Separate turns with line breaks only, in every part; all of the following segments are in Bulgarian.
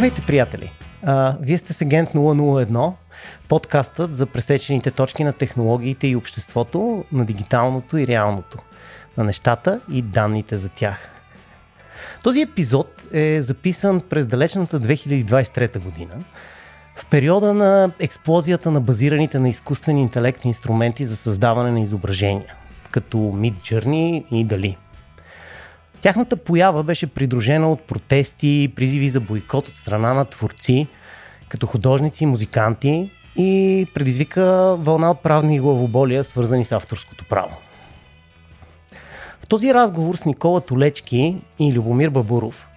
Здравейте, приятели! А, вие сте с Агент 001, подкастът за пресечените точки на технологиите и обществото, на дигиталното и реалното, на нещата и данните за тях. Този епизод е записан през далечната 2023 година, в периода на експлозията на базираните на изкуствен интелект инструменти за създаване на изображения, като Midjourney и Dali – Тяхната поява беше придружена от протести, призиви за бойкот от страна на творци, като художници и музиканти и предизвика вълна от правни главоболия, свързани с авторското право. В този разговор с Никола Толечки и Любомир Бабуров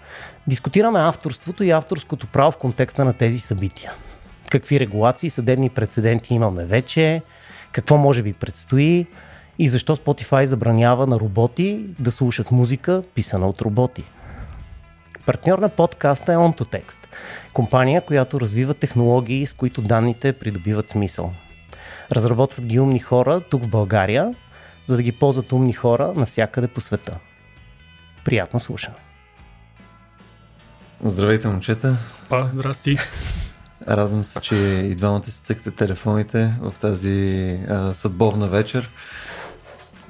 дискутираме авторството и авторското право в контекста на тези събития. Какви регулации, съдебни прецеденти имаме вече, какво може би предстои, и защо Spotify забранява на роботи да слушат музика, писана от роботи. Партньор на подкаста е OntoText, компания, която развива технологии, с които данните придобиват смисъл. Разработват ги умни хора тук в България, за да ги ползват умни хора навсякъде по света. Приятно слушане!
Здравейте, момчета!
Па, здрасти!
Радвам се, че и двамата си цъкате телефоните в тази а, съдбовна вечер.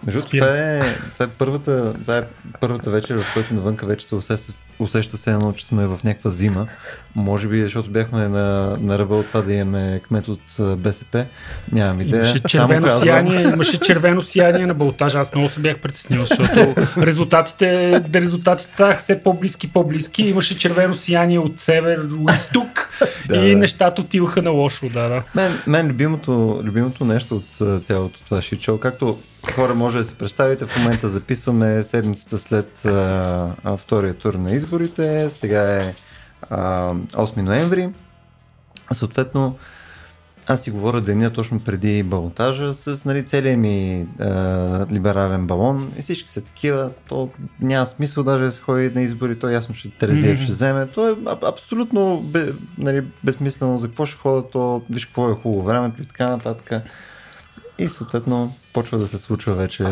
Между това е, това, е първата, това е първата вечер, в която навънка вече се усеща, усеща се едно, че сме в някаква зима. Може би, защото бяхме на, на ръба от това да имаме кмет от БСП. Нямам идея.
Имаше червено, Само сияние, имаше червено сияние на болтажа. Аз много се бях притеснил, защото резултатите, резултатите ставаха все по-близки, по-близки. Имаше червено сияние от север, изток да, и нещата отиваха на лошо. Да, да.
Мен, мен любимото, любимото нещо от цялото това шоу, както хора може да се представите, в момента записваме седмицата след а, а, втория тур на изборите, сега е а, 8 ноември. Съответно, аз си говоря деня точно преди балотажа с нали, целият ми а, либерален балон и всички са такива, то няма смисъл даже да се ходи на избори, то ясно ще Терезиев mm-hmm. ще вземе, то е а, абсолютно бе, нали, безсмислено, за какво ще хода, то виж какво е хубаво времето и така нататък. И съответно почва да се случва вече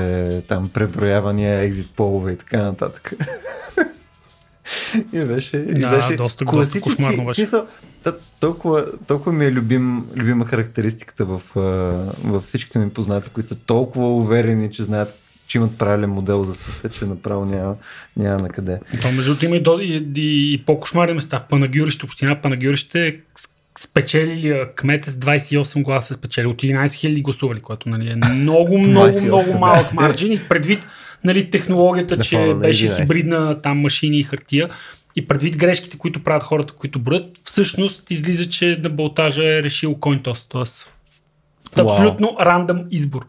там преброявания, екзит полове и така нататък. и беше, да, и беше
доста, класически доста смисъл.
Да, толкова, толкова ми е любим, любима характеристиката в, в всичките ми познати, които са толкова уверени, че знаят че имат правилен модел за света, че направо няма, няма на къде.
То между има и, и, и, и по-кошмарни места. В Панагюрище, община Панагюрище спечелили кмете с 28 гласа спечели от 11 000 гласували, което нали, е много, много, много малък марджин и предвид нали, технологията, че беше 11. хибридна там машини и хартия и предвид грешките, които правят хората, които броят, всъщност излиза, че на болтажа е решил Cointos, т.е. абсолютно рандъм избор.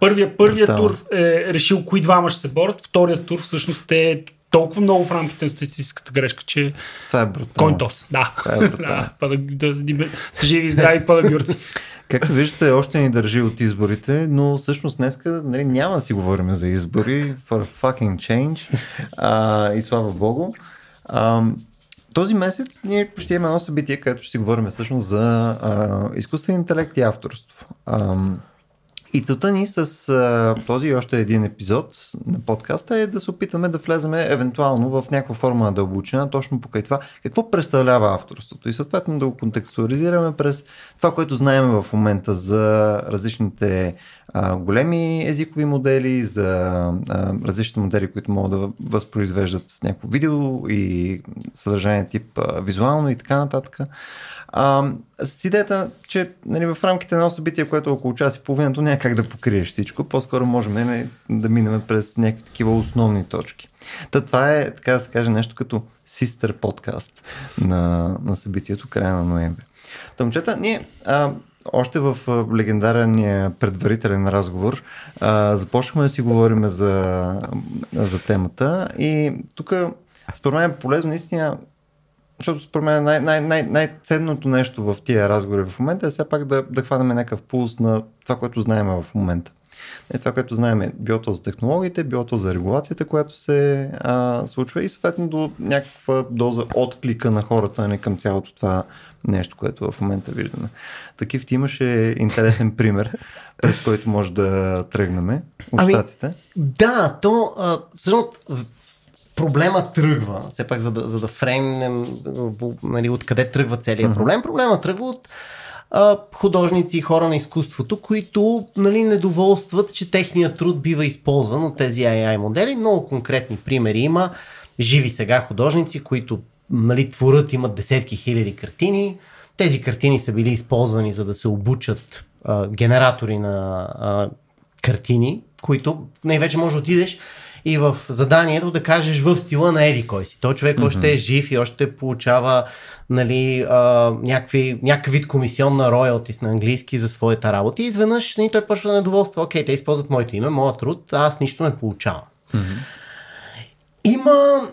първия, първия тур е решил кои двама ще се борят, втория тур всъщност е толкова много в рамките на статистическата грешка, че...
Това е брутално.
Койнтос, да. Това е брутално. да, да, да, са живи и здрави падагюрци.
Както виждате, още ни държи от изборите, но всъщност днеска нали, няма да си говорим за избори, for fucking change, а, и слава богу. А, този месец ние ще имаме едно събитие, където ще си говорим всъщност за а, изкуствен интелект и авторство. А, и целта ни с а, този още един епизод на подкаста е да се опитаме да влеземе евентуално в някаква форма на дълбочина, точно покрай това какво представлява авторството и съответно да го контекстуализираме през това, което знаем в момента за различните а, големи езикови модели, за а, различните модели, които могат да възпроизвеждат някакво видео и съдържание тип а, визуално и така нататък. А, с идеята, че нали, в рамките на едно събитие, което е около час и половина, то няма как да покриеш всичко. По-скоро можем нали, да минем през някакви такива основни точки. Та това е, така да се каже, нещо като систър подкаст на, на събитието края на ноември. Тъмчета, ние а, още в легендарния предварителен разговор а, започнахме да си говорим за, за темата и тук според мен е полезно наистина защото според мен най- най- най- най-ценното нещо в тия разговори в момента е все пак да, да хванем някакъв пулс на това, което знаем в момента. Е, това, което знаем е било то за технологиите, било то за регулацията, която се а, случва и съответно до някаква доза отклика на хората не към цялото това нещо, което в момента виждаме. Такив ти имаше интересен пример, през който може да тръгнем от ами, щатите.
Да, то всъщност проблема тръгва, все пак за да, за да фреймнем нали, откъде тръгва целият проблем, проблема тръгва от а, художници и хора на изкуството, които нали, недоволстват, че техният труд бива използван от тези AI модели. Много конкретни примери има. Живи сега художници, които нали, творят, имат десетки хиляди картини. Тези картини са били използвани за да се обучат а, генератори на а, картини, които най-вече може да отидеш и в заданието да кажеш в стила на Еди кой си. Той човек mm-hmm. още е жив и още получава нали, а, някакви, някакъв вид комисионна роялтис на английски за своята работа. И изведнъж нали, той почва да недоволства. Окей, те използват моето име, моят труд, а аз нищо не получавам. Mm-hmm. Има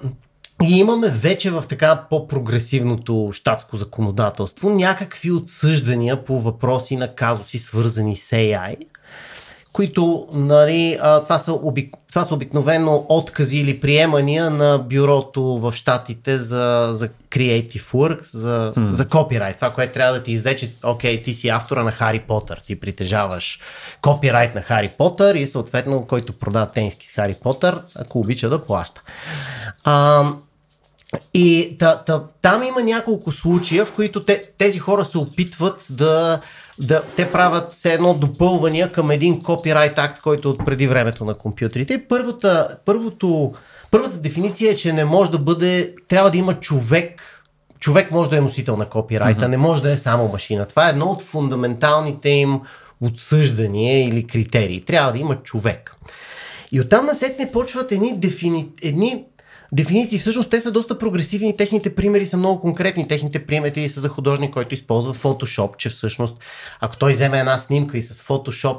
и имаме вече в така по-прогресивното щатско законодателство някакви отсъждания по въпроси на казуси, свързани с AI, които нали, а, това, са обик... това са обикновено откази или приемания на бюрото в щатите за, за creative works, за, hmm. за копирайт. Това, което трябва да ти изде, че окей, ти си автора на Хари Потър, ти притежаваш копирайт на Хари Потър и съответно, който продава тениски с Хари Потър, ако обича да плаща. А, и та, та, там има няколко случая, в които те, тези хора се опитват да, да те правят все едно допълвания към един копирайт акт, който е от преди времето на компютрите. Първата, първото, първата дефиниция е, че не може да бъде, трябва да има човек, човек може да е носител на копирайта, mm-hmm. не може да е само машина. Това е едно от фундаменталните им отсъждания или критерии. Трябва да има човек. И оттам насетне почват едни, дефини... едни дефиниции. Всъщност те са доста прогресивни, техните примери са много конкретни. Техните примери са за художник, който използва Photoshop, че всъщност ако той вземе една снимка и с Photoshop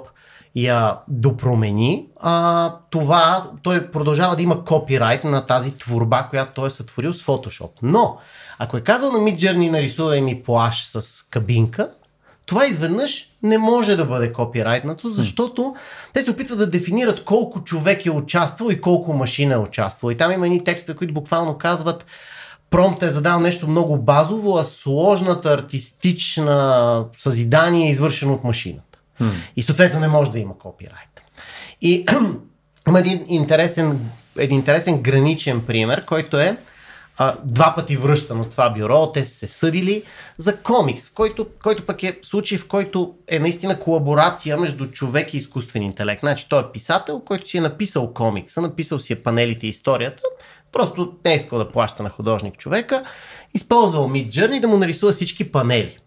я допромени, а, това той продължава да има копирайт на тази творба, която той е сътворил с Photoshop. Но, ако е казал на Midjourney нарисувай ми плаш с кабинка, това изведнъж не може да бъде копирайтнато, защото те се опитват да дефинират колко човек е участвал и колко машина е участвал. И там има едни текстове, които буквално казват промпт е задал нещо много базово, а сложната артистична съзидание е извършено от машината. И съответно не може да има копирайт. И има един интересен, един интересен граничен пример, който е а, два пъти връщан от това бюро, те са се съдили за комикс, който, който пък е случай, в който е наистина колаборация между човек и изкуствен интелект. Значи той е писател, който си е написал комикса, написал си е панелите и историята, просто не е искал да плаща на художник човека, използвал Mid Journey да му нарисува всички панели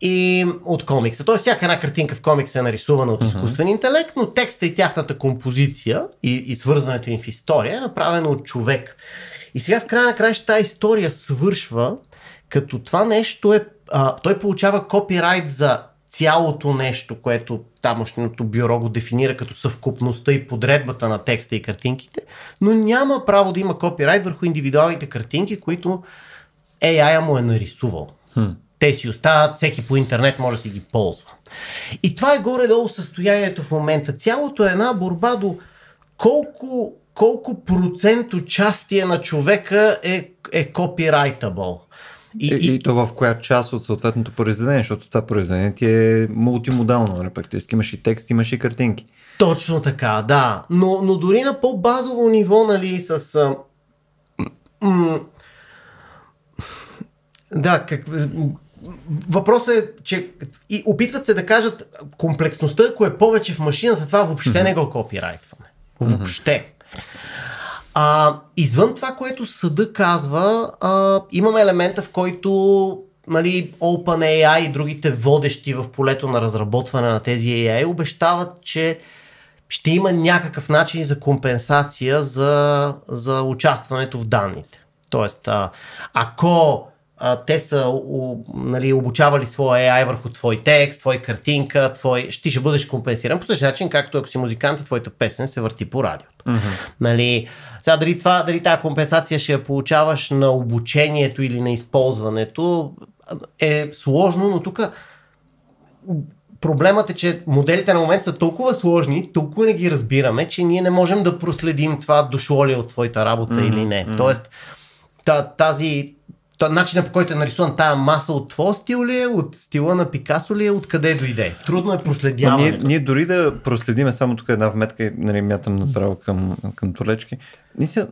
и от комикса. Тоест, всяка една картинка в комикса е нарисувана от изкуствен uh-huh. интелект, но текста и тяхната композиция и, и свързването им в история е направено от човек. И сега в края на края тази история свършва, като това нещо е... А, той получава копирайт за цялото нещо, което тамошното бюро го дефинира като съвкупността и подредбата на текста и картинките, но няма право да има копирайт върху индивидуалните картинки, които AI му е нарисувал. Хм. Те си остават, всеки по интернет може да си ги ползва. И това е горе-долу състоянието в момента. Цялото е една борба до колко колко процент участие на човека е, е copyrightable.
И, и, и то в коя част от съответното произведение, защото това произведение ти е мултимодално, нали? практически имаш и текст, имаш и картинки.
Точно така, да. Но, но дори на по-базово ниво, нали, с... А, м- да, как, Въпросът е, че и опитват се да кажат комплексността, ако е повече в машината, това въобще mm-hmm. не го копирайтваме. Въобще. А, извън това, което съда казва, а, имаме елемента, в който нали, OpenAI и другите водещи в полето на разработване на тези AI обещават, че ще има някакъв начин за компенсация за, за участването в данните. Тоест, а, ако а, те са у, нали, обучавали своя AI върху твой текст, твой картинка, твой... Ти ще бъдеш компенсиран по същия начин, както ако си музикант и твоята песен се върти по радиото. Mm-hmm. Нали, сега дали, това, дали тази компенсация ще я получаваш на обучението или на използването е сложно, но тук проблемът е, че моделите на момент са толкова сложни, толкова не ги разбираме, че ние не можем да проследим това дошло ли е от твоята работа mm-hmm. или не. Тоест, тази, начинът по който е нарисуван тая маса от твоя стил ли е, от стила на Пикасо ли е, откъде дойде? Трудно е проследяване.
Ние, ние дори да проследиме само тук една вметка, нали, мятам направо към, към Толечки. Наистина,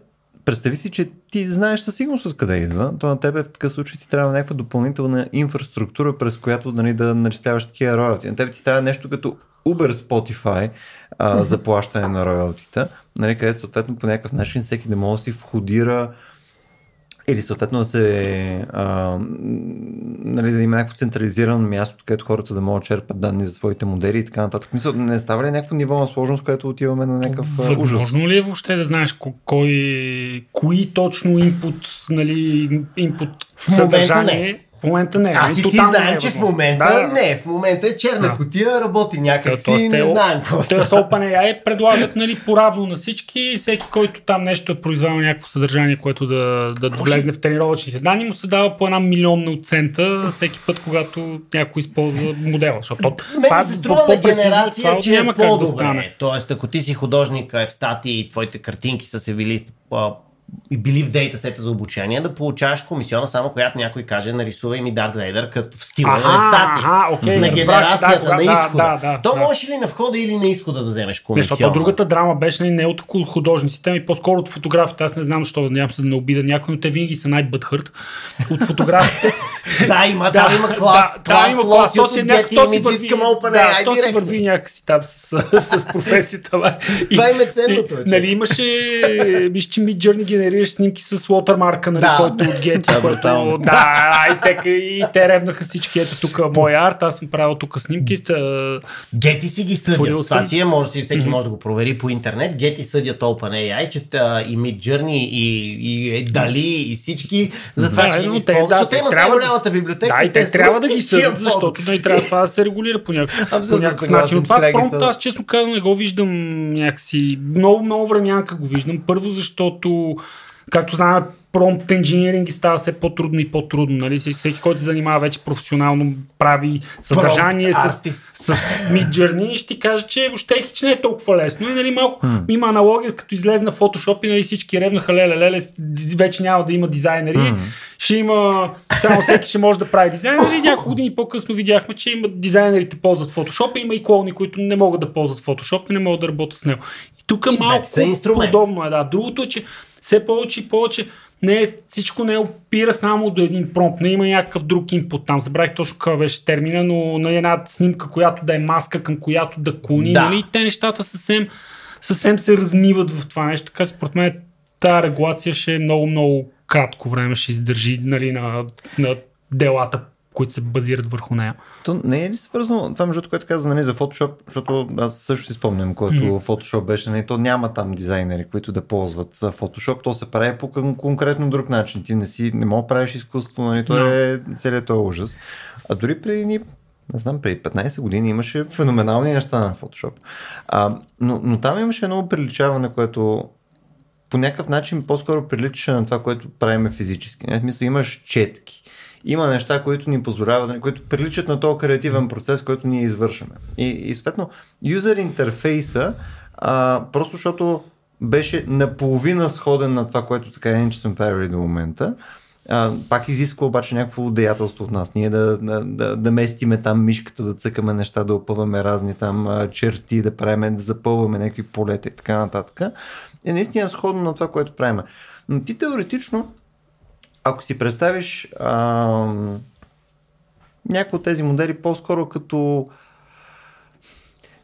представи си, че ти знаеш със сигурност откъде идва, то на тебе в такъв случай ти трябва някаква допълнителна инфраструктура, през която нали, да начисляваш такива роялти. На тебе ти трябва нещо като Uber Spotify а, за плащане на роялтита, нали, където съответно по някакъв начин всеки да може да си входира или съответно да се а, нали, да има някакво централизирано място, където хората да могат да черпат данни за своите модели и така нататък. Мисля, не става ли някакво ниво на сложност, което отиваме на някакъв
Възможно
ужас?
Възможно ли е въобще да знаеш кой, кои точно инпут, нали, инпут
в съдържание
не. В момента не.
Аз и ти знаем, е че в момента да, не. В момента е черна да. котия, работи някак си, не знаем какво
става. Те OpenAI предлагат нали, поравно на всички. Всеки, който там нещо е произвел някакво съдържание, което да, да влезне в тренировъчните данни, му се дава по една милионна оцента всеки път, когато някой използва модела. Защото
това се струва на генерация, че е по-добре. Да Тоест, ако ти си художник в статии и твоите картинки са се били и били в дейтасета за обучение, да получаваш комисиона само която някой каже нарисува ми Дарт Вейдър като в стила ага, на стати.
Ага, okay,
на генерацията
да,
на изхода.
Да, да,
То
да.
можеш ли на входа или на изхода да вземеш комисиона?
Защото другата драма беше нали, не от художниците, ами по-скоро от фотографите. Аз не знам защо, надявам се да не обида някой, но те винаги са най-бъдхърт от фотографите.
да, има, да, има клас.
Да, да има клас. То си някак, то си
върви,
да, то си върви някакси там с, професията.
Това им е ценното.
Нали имаше, виж, че ми Journey генерираш снимки с лотърмарка, нали, да. който от Гети, да, който, да, и те, и те ревнаха всички. Ето тук мой арт, аз съм правил тук снимки.
Гети си ги съдят. Това си е, може си, всеки mm-hmm. може да го провери по интернет. Гети съдят OpenAI, че и Midjourney, и, и, и Дали, и всички, за това, да, че им използват. Да, защото имат най-голямата библиотека.
Да, и те трябва да ги съдят, защото не трябва това да се регулира по някакъв начин. От това с аз честно казвам не го виждам някакси. Много, много времянка го виждам. Първо, защото Както знаем, промпт инжиниринг става все по-трудно и по-трудно. Нали? Всеки, който се занимава вече професионално, прави съдържание с, с Journey, ще ти каже, че въобще хич не е толкова лесно. И, нали, малко hmm. има аналогия, като излезе на Photoshop и нали, всички ревнаха, леле, леле, вече няма да има дизайнери. Hmm. Ще има, само всеки ще може да прави дизайнери. Няколко години по-късно видяхме, че има дизайнерите ползват Photoshop, има и клони, които не могат да ползват Photoshop и не могат да работят с него. И тук малко подобно е. Да. Другото е, че все повече и повече не е, всичко не опира само до един промпт, не има някакъв друг инпут там. Забравих точно какъв беше термина, но на една снимка, която да е маска, към която да клони, да. нали? Те нещата съвсем, съвсем се размиват в това нещо. Така според мен тази регулация ще е много, много кратко време ще издържи нали, на, на делата които се базират върху нея.
То не е ли свързано? Това между което каза нали, за Photoshop, защото аз също си спомням, който mm. Photoshop беше, нали, то няма там дизайнери, които да ползват Photoshop, то се прави по конкретно друг начин. Ти не си, не мога да правиш изкуство, нали, то no. е целият този ужас. А дори преди ни не знам, преди 15 години имаше феноменални неща на Photoshop. А, но, но там имаше едно приличаване, което по някакъв начин по-скоро приличаше на това, което правиме физически. Не, смисъл, имаш четки има неща, които ни позволяват, нали, които приличат на този креативен процес, който ние извършваме. И, и съответно, юзер интерфейса, а, просто защото беше наполовина сходен на това, което така е, че сме правили до момента, а, пак изисква обаче някакво деятелство от нас. Ние да, да, да, местиме там мишката, да цъкаме неща, да опъваме разни там черти, да правим, да запълваме някакви полета и така нататък. Е наистина сходно на това, което правим. Но ти теоретично ако си представиш а, някои от тези модели по-скоро като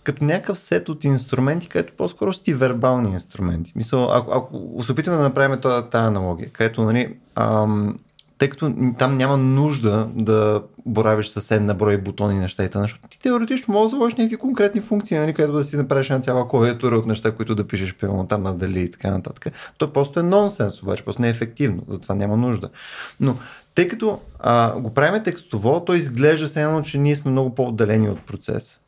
като някакъв сет от инструменти, където по-скоро сте вербални инструменти. Мисъл, ако, ако се опитаме да направим тази, тази аналогия, където нали, ам, тъй като там няма нужда да боравиш с една брой бутони неща и т.н. защото ти теоретично можеш да заложиш някакви конкретни функции, нали, където да си направиш една цяла клавиатура от неща, които да пишеш примерно там дали и така нататък. То просто е нонсенс, обаче, просто не е ефективно, затова няма нужда. Но тъй като а, го правим текстово, то изглежда се едно, че ние сме много по-отдалени от процеса.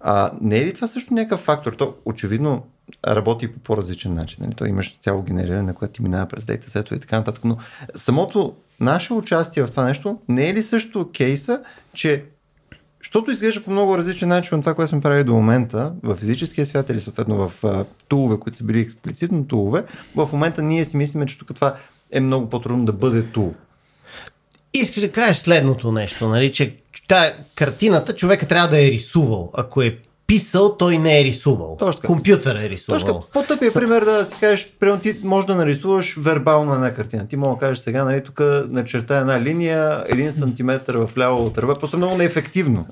А, не е ли това също някакъв фактор? То очевидно работи по по-различен начин. Нали? То имаш цяло генериране, което ти минава през дейтасето и така нататък. Но самото наше участие в това нещо не е ли също кейса, че защото изглежда по много различен начин от това, което сме правили до момента в физическия свят или съответно в uh, тулове, които са били експлицитно тулове, в момента ние си мислиме, че тук това е много по-трудно да бъде тул.
Искаш да кажеш следното нещо, нали, че та картината човека трябва да е рисувал. Ако е писал, той не е рисувал.
Точно.
Компютър е рисувал.
Точно, по-тъпия пример да си кажеш, примерно ти можеш да нарисуваш вербално една картина. Ти мога да кажеш сега, нали, тук начерта една линия, един сантиметър в ляво от ръба, просто много неефективно.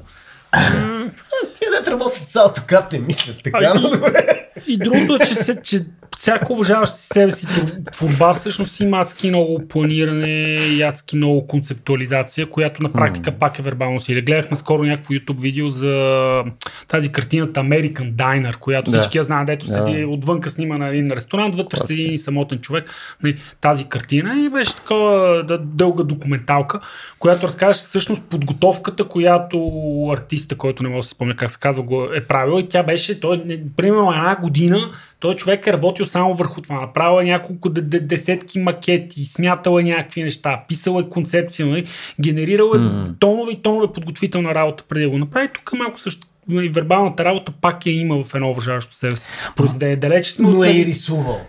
Тия да работят с AutoCAD не мислят така,
Ами,
но добре.
И другото е, че, се, че всяко уважаващ себе си твор- творба всъщност има адски много планиране и адски много концептуализация, която на практика пак е вербално си. Гледах наскоро някакво YouTube видео за тази картината American Diner, която
Да.
всички я знаят, дето
Да.
седи отвънка снима на един ресторант, вътре
Класика.
седи един самотен човек. Тази картина и беше такова да, дълга документалка, която разказваше всъщност подготовката, която артиста, който не мога да се спомня как се казва, го е правил и тя беше, той, примерно една година, той човек е работил само върху това. Направил е няколко д- д- десетки макети, смятал е някакви неща, писал е концепция, нали? генерирал е
Мгм.
тонове и тонове подготвителна работа преди да го направи. Тук малко също нали, вербалната работа пак я има в едно уважаващо себе си. Произведе далеч сме
Но е и рисувал.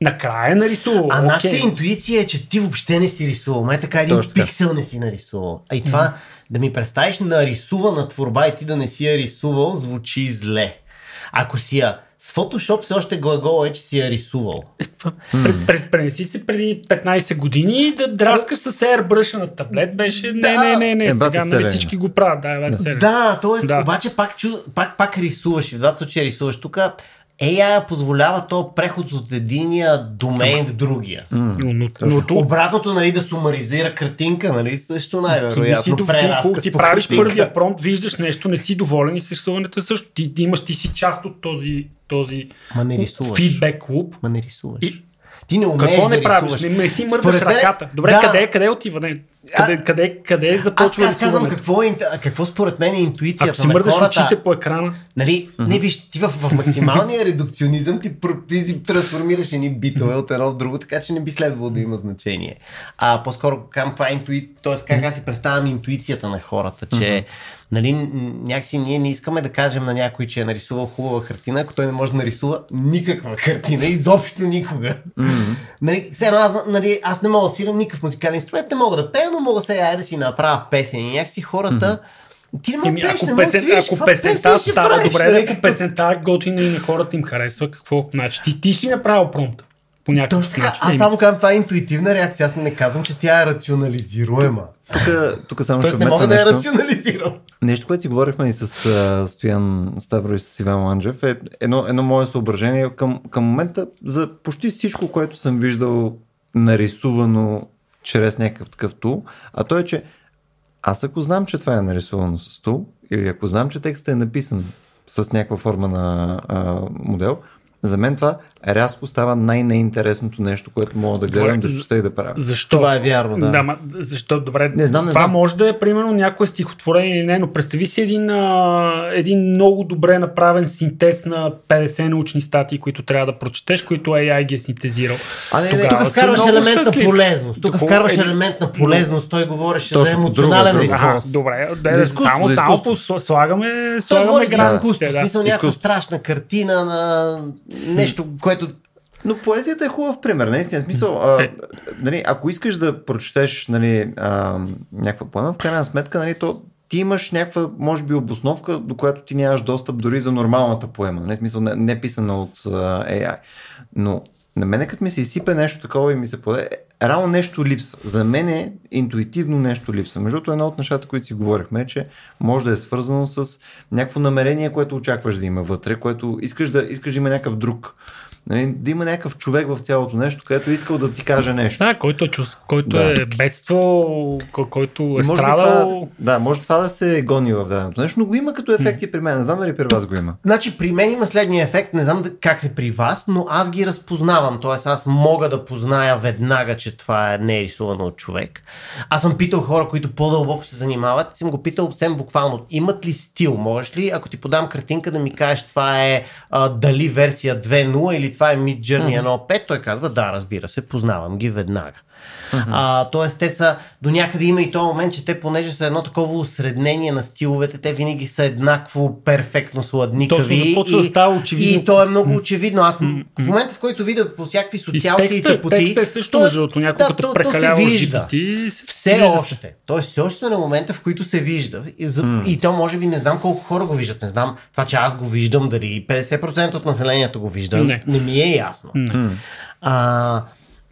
Накрая е нарисувал.
А нашата
Окей.
интуиция е, че ти въобще не си рисувал. Май така един
Точно
пиксел не си нарисувал. А и това да ми представиш нарисувана творба и ти да не си я рисувал, звучи зле. Ако си я с Photoshop все още глагол е, че си я рисувал.
Пренеси се преди 15 години да драскаш с airbrush на таблет беше. Не, не, не, не.
Е,
Сега нали, всички го правят. Да, селена.
Да, т.е.
Да.
обаче пак, чу, пак, пак рисуваш. И в двата случая рисуваш. Тук AI позволява то преход от единия домен в другия.
Но, но, но, но,
Обратното, нали, да сумаризира картинка, нали, също
ти
най-вероятно. Преразказ
ти
по
правиш
картинка.
първия промпт, виждаш нещо, не си доволен и съществуването е също. Ти, ти имаш, ти си част от този, този
Ма не рисуваш.
фидбек клуб.
Ма не рисуваш.
И-
Ти не умееш
Какво
да
не правиш?
рисуваш.
Не, не си мърдаш
Според мен-
ръката. Добре,
да.
къде, къде отива? Не, къде, къде, къде
Аз,
започва
аз казвам
рисуването?
какво, е, какво според мен е интуицията
Ако си
на
мърдаш
хората.
очите по екрана,
Нали, не виж, ти в, в максималния редукционизъм ти, ти си трансформираш едни битове от едно в друго, така че не би следвало да има значение. А по-скоро към каква е интуи... т.е. как аз си представям интуицията на хората, че нали, някакси ние не искаме да кажем на някой, че е нарисувал хубава картина, ако той не може да нарисува никаква картина, изобщо никога. Нали, все едно аз, нали, аз не мога да свирам никакъв музикален инструмент, не мога да пея, но мога сега да си направя песен. И някакси хората... Ти не
Еми, ако,
не
песен,
свириш,
ако песента
песен
става
правиш,
добре, ако песента готина и на хората им харесва, какво? Значи, ти, ти си направил промпта. По някакъв
Точно така, аз само казвам, това е интуитивна реакция, аз не казвам, че тя е рационализируема.
Тук, тук само ще
Тоест не
вметна
мога да я
нещо.
рационализирам.
Нещо, което си говорихме и с а, Стоян Ставро и с Иван Ланджев, е едно, едно мое съображение към, към момента за почти всичко, което съм виждал нарисувано чрез някакъв такъв тул, а то е, че аз ако знам, че това е нарисувано с тул, или ако знам, че текстът е написан с някаква форма на а, модел, за мен това рязко става най-неинтересното нещо, което мога да гледам,
Добре,
да чета и да правя.
Защо?
Това е вярно, да.
Да, ма, защо? Добре,
Не знам, не
това
знам.
може да е примерно някое стихотворение или не, но представи си един, а, един много добре направен синтез на 50 научни статии, които трябва да прочетеш, които AI ги е синтезирал.
А, не, не,
Тук вкарваш елемент на полезност. Тук вкарваш
е-
елемент на полезност. Той говореше
Точно,
за емоционален респонс.
добре,
За
да,
изкуство,
само,
за
само слагаме,
Той
слагаме
говори за изкуство,
границите. Да.
смисъл някаква страшна картина на нещо, което
Но поезията е хубав пример, наистина. Смисъл, а,
Е.
нали, ако искаш да прочетеш нали, а, някаква поема, в крайна сметка, нали, то ти имаш някаква, може би, обосновка, до която ти нямаш достъп дори за нормалната поема. Нали, в смисъл, не, не писана от а, AI. Но на мене, като ми се изсипе нещо такова и ми се поде, е, рано нещо липсва. За мен е интуитивно нещо липсва. Между другото, едно от нещата, които си говорихме, е, че може да е свързано с някакво намерение, което очакваш да има вътре, което искаш да, искаш да има някакъв друг. Нали, да има някакъв човек в цялото нещо, където е искал да ти каже нещо.
Да, който е, чувств, който
Да.
е бедствал, ко- който е
И може
страдал.
това, да, може това да се гони в даденото нещо, но го има като ефекти при мен. Не знам дали при вас го има.
Значи при мен има следния ефект, не знам как е при вас, но аз ги разпознавам. Тоест аз мога да позная веднага, че това е не е рисувано от човек. Аз съм питал хора, които по-дълбоко се занимават, и съм го питал съвсем буквално, имат ли стил? Можеш ли, ако ти подам картинка, да ми кажеш това е а, дали версия 2.0 или това е Mid Journey 1.5? Той казва да, разбира се, познавам ги веднага. Uh-huh. А, тоест, те са до някъде има и този момент, че те, понеже са едно такова осреднение на стиловете, те винаги са еднакво перфектно сладникави.
Точно, да
и,
да очевидно.
и то е много очевидно. Аз в момента, в който видя по всякакви социалки и,
текста,
тъпоти,
текста е също, между другото, някой като прекалява
се вижда.
GPT, се
все
вижда се.
още. Тоест, все още сме на момента, в който се вижда. И, за, и то може би не знам колко хора го виждат. Не знам това, че аз го виждам, дали 50% от населението го вижда.
Не.
не ми е ясно. А,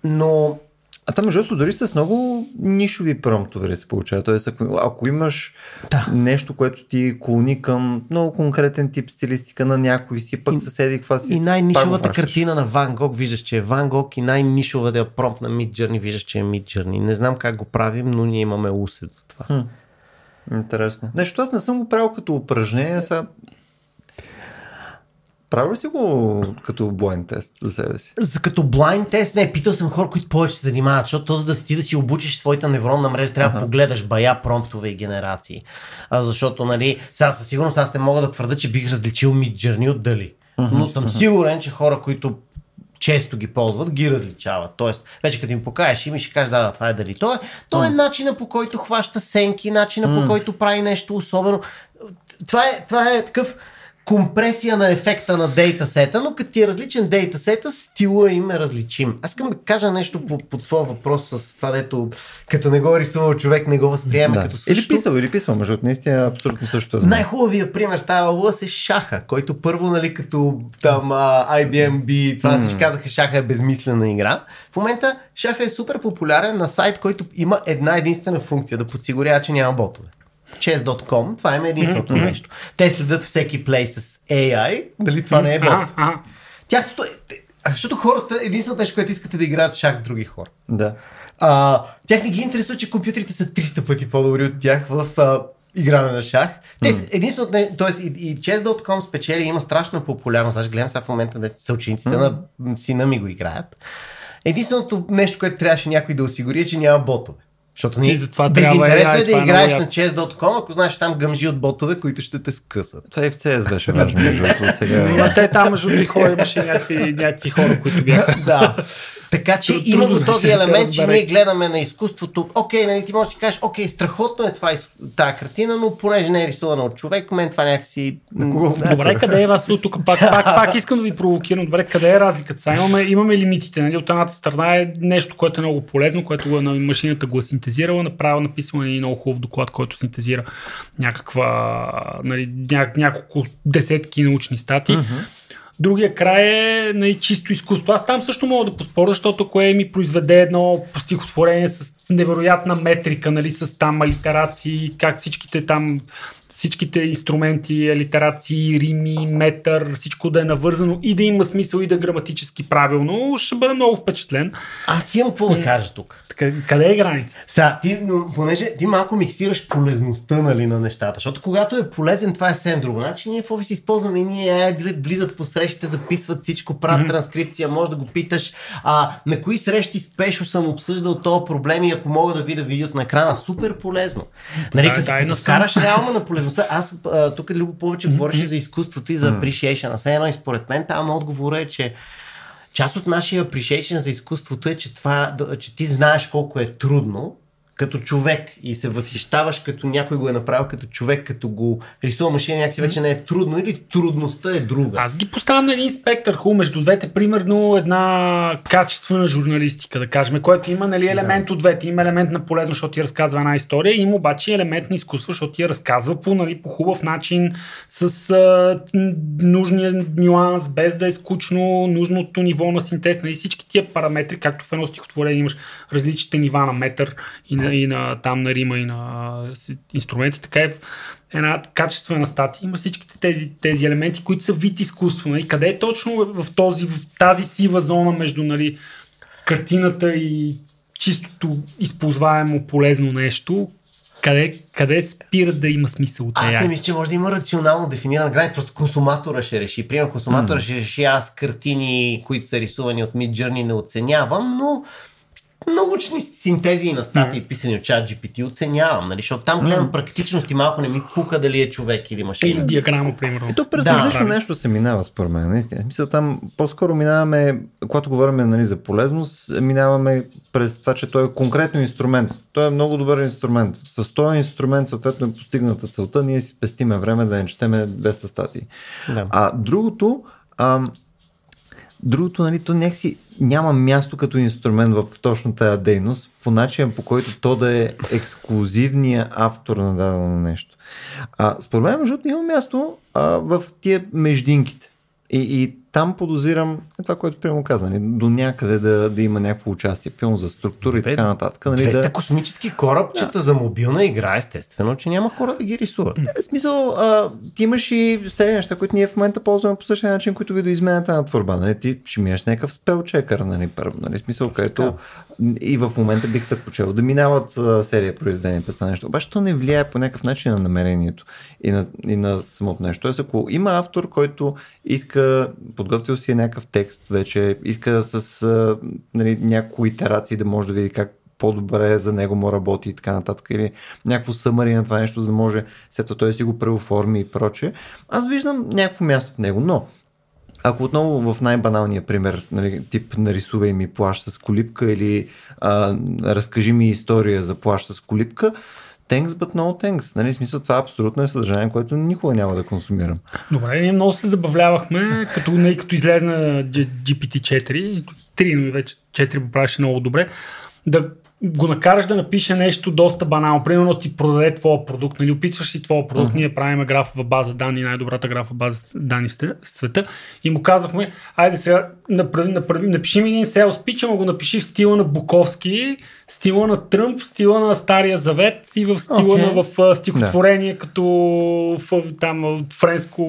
но
А там, между другото, дори с много нишови промптове се получава. Тоест, ако, ако имаш
Да.
нещо, което ти клони към много конкретен тип стилистика на някой си, пък съседи, каква си.
и най-нишовата картина на Ван Гог виждаш, че е Ван Гог и най-нишовата промпт на Mid Journey виждаш, че е Mid Journey. Не знам как го правим, но ние имаме усет за това.
Интересно. Нещо, аз не съм го правил като упражнение, сега... Правил ли си го като блайн тест за себе си?
За като blind тест, не, питал съм хора, които повече се занимават, защото този да ти да си обучиш своята невронна мрежа, трябва да погледаш бая промптове и генерации. А, защото, нали, сега със сигурност аз не мога да твърда, че бих различил Midjourney от дали. Но съм сигурен, че хора, които често ги ползват, ги различават. Тоест, вече като им покажеш и ще кажеш, да, да, това е дали. То е, то е начина по който хваща сенки, начина по който прави нещо особено. Това е, това е такъв компресия на ефекта на дейтасета, но като ти е различен дейтасета, стила им е различим. Аз искам да кажа нещо по, по твоя въпрос с това, дето като не го е рисувал човек, не го възприема като също.
Или писал, или писал, между наистина е абсолютно същото. за мен.
Най-хубавия пример в тази област е шаха, който първо, нали, като там а, IBM, това всички казаха, шаха е безмислена игра. В момента шаха е супер популярен на сайт, който има една единствена функция, да подсигурява, че няма ботове. Chess.com, това им е единственото нещо. Те следят всеки плей с AI, дали това не е бот. Тяхното Защото хората, единственото нещо, което искате да играят шах с други хора.
Да.
А, тях не ги интересува, че компютрите са 300 пъти по-добри от тях в а, игране на шах. Те mm. единственото, т.е. и, и chess.com спечели, има страшна популярност. Аз гледам сега в момента да са учениците mm. на сина ми го играят. Единственото нещо, което трябваше някой да осигури е, че няма ботове. Защото ние
И затова
безинтересно е да
е
играеш на chess.com, ако знаеш там гъмжи от ботове, които ще те скъсат.
Това и в CS беше важно, между другото. Сега...
Ма те там, между хора, имаше някакви, някакви хора, които бяха.
да. Така че има го този елемент, че ние гледаме на изкуството. Окей, нали, ти можеш да си кажеш, окей, страхотно е това, тая картина, но понеже не е рисувана от човек, мен това някакси...
Добре, къде е вас тук? Пак, пак, пак искам да ви провокирам. Добре, къде е разликата? Сега имаме, имаме лимитите. Нали? От едната страна е нещо, което е много полезно, което е, на машината го е синтезирала, направила, написала и много хубав доклад, който синтезира някаква, нали, ня, няколко десетки научни статии. Другия край е нали, чисто изкуство. Аз там също мога да поспоря, защото кое ми произведе едно стихотворение с невероятна метрика, нали, с там алитерации, как всичките там всичките инструменти, алитерации, рими, метър, всичко да е навързано и да има смисъл и да е граматически правилно, ще бъда много впечатлен.
Аз имам какво да кажа тук.
Къде е граница?
Сега, ти, но, понеже ти малко миксираш полезността нали, на нещата, защото когато е полезен, това е съвсем друго. Значи ние в офис използваме и ние е, влизат по срещите, записват всичко, правят mm-hmm. транскрипция, може да го питаш а, на кои срещи спешно съм обсъждал този проблем и ако мога да видя видеото на екрана, супер полезно. Нали,
Да,
като,
дай
като вкараш реално на полезността, аз а, тук Любо повече говориш и за изкуството и за appreciation. Все едно и според мен там отговора е, че Част от нашия appreciation за изкуството е, че, това, че ти знаеш колко е трудно като човек и се възхищаваш като някой го е направил като човек, като го рисува машина, някакси вече не е трудно или трудността е друга.
Аз ги поставям на един спектър, хубаво, между двете, примерно една качествена журналистика, да кажем, което има нали, елемент от двете. Има елемент на полезно, защото ти разказва една история, има обаче елемент на изкуство, защото ти я разказва по, нали, по хубав начин, с а, нужния нюанс, без да е скучно, нужното ниво на синтез, нали, всички тия параметри, както в едно стихотворение имаш различните нива на метър и на, и на там на рима и на с- инструменти, така е една качествена статия. Има всичките тези, тези елементи, които са вид изкуство. Нали? Къде е точно в, този, в тази сива зона между нали, картината и чистото използваемо полезно нещо, къде, къде спира да има смисъл от
Аз не мисля, че може да има рационално дефинирана граница, просто консуматора ще реши. Примерно консуматора ще реши аз картини, които са рисувани от Mid Journey не оценявам, но научни синтези на статии, mm. писани от чат GPT, оценявам, нали? защото там гледам mm. практичност и малко не ми пука дали е човек или машина.
Или диаграма, примерно.
И то през да. различно нещо се минава, според мен. Наистина. Мисля, там по-скоро минаваме, когато говорим нали, за полезност, минаваме през това, че той е конкретно инструмент. Той е много добър инструмент. С този инструмент, съответно, е постигната целта, ние си спестиме време да не четеме 200 статии. Да. А другото, ам, Другото, нали, то някакси няма място като инструмент в точно тази дейност, по начин по който то да е ексклюзивния автор на дадено нещо. А, според мен, между има място а, в тия междинките. И, и там подозирам е това, което прямо каза, нали, до някъде да, да има някакво участие, пилно за структура и така нататък. Нали,
200
да...
космически корабчета да. за мобилна игра, естествено, че няма хора да ги рисуват.
В смисъл, а, ти имаш и серия неща, които ние в момента ползваме по същия начин, които видоизменят на творба. Нали, ти ще минеш някакъв спелчекър, нали, първо, нали, смисъл, където и в момента бих предпочел да минават серия произведения през това нещо. Обаче то не влияе по някакъв начин на намерението и на, и на самото нещо. Тоест, ако има автор, който иска, подготвил си е някакъв текст вече, иска с а, нали, някои итерации да може да види как по-добре за него му работи и така нататък, или някакво съмари на това нещо, за да може след това той си го преоформи и прочее. Аз виждам някакво място в него, но ако отново в най-баналния пример, нали, тип нарисувай ми плащ с колипка или а, разкажи ми история за плащ с колипка, thanks but no thanks. Нали, смисъл това абсолютно е съдържание, което никога няма да консумирам.
Добре, ние много се забавлявахме, като, не, като излезна GPT-4, 3, но вече 4 го правеше много добре, да го накараш да напише нещо доста банално. Примерно ти продаде твоя продукт, нали, опитваш си твоя продукт, uh-huh. ние правим графова база данни, най-добрата графова база данни в света и му казахме, айде сега направи, направи, напиши ми един селс пич, ама го напиши в стила на Буковски, стила на Тръмп, стила на Стария Завет и в стила okay. на в стихотворение, yeah. като в, там френско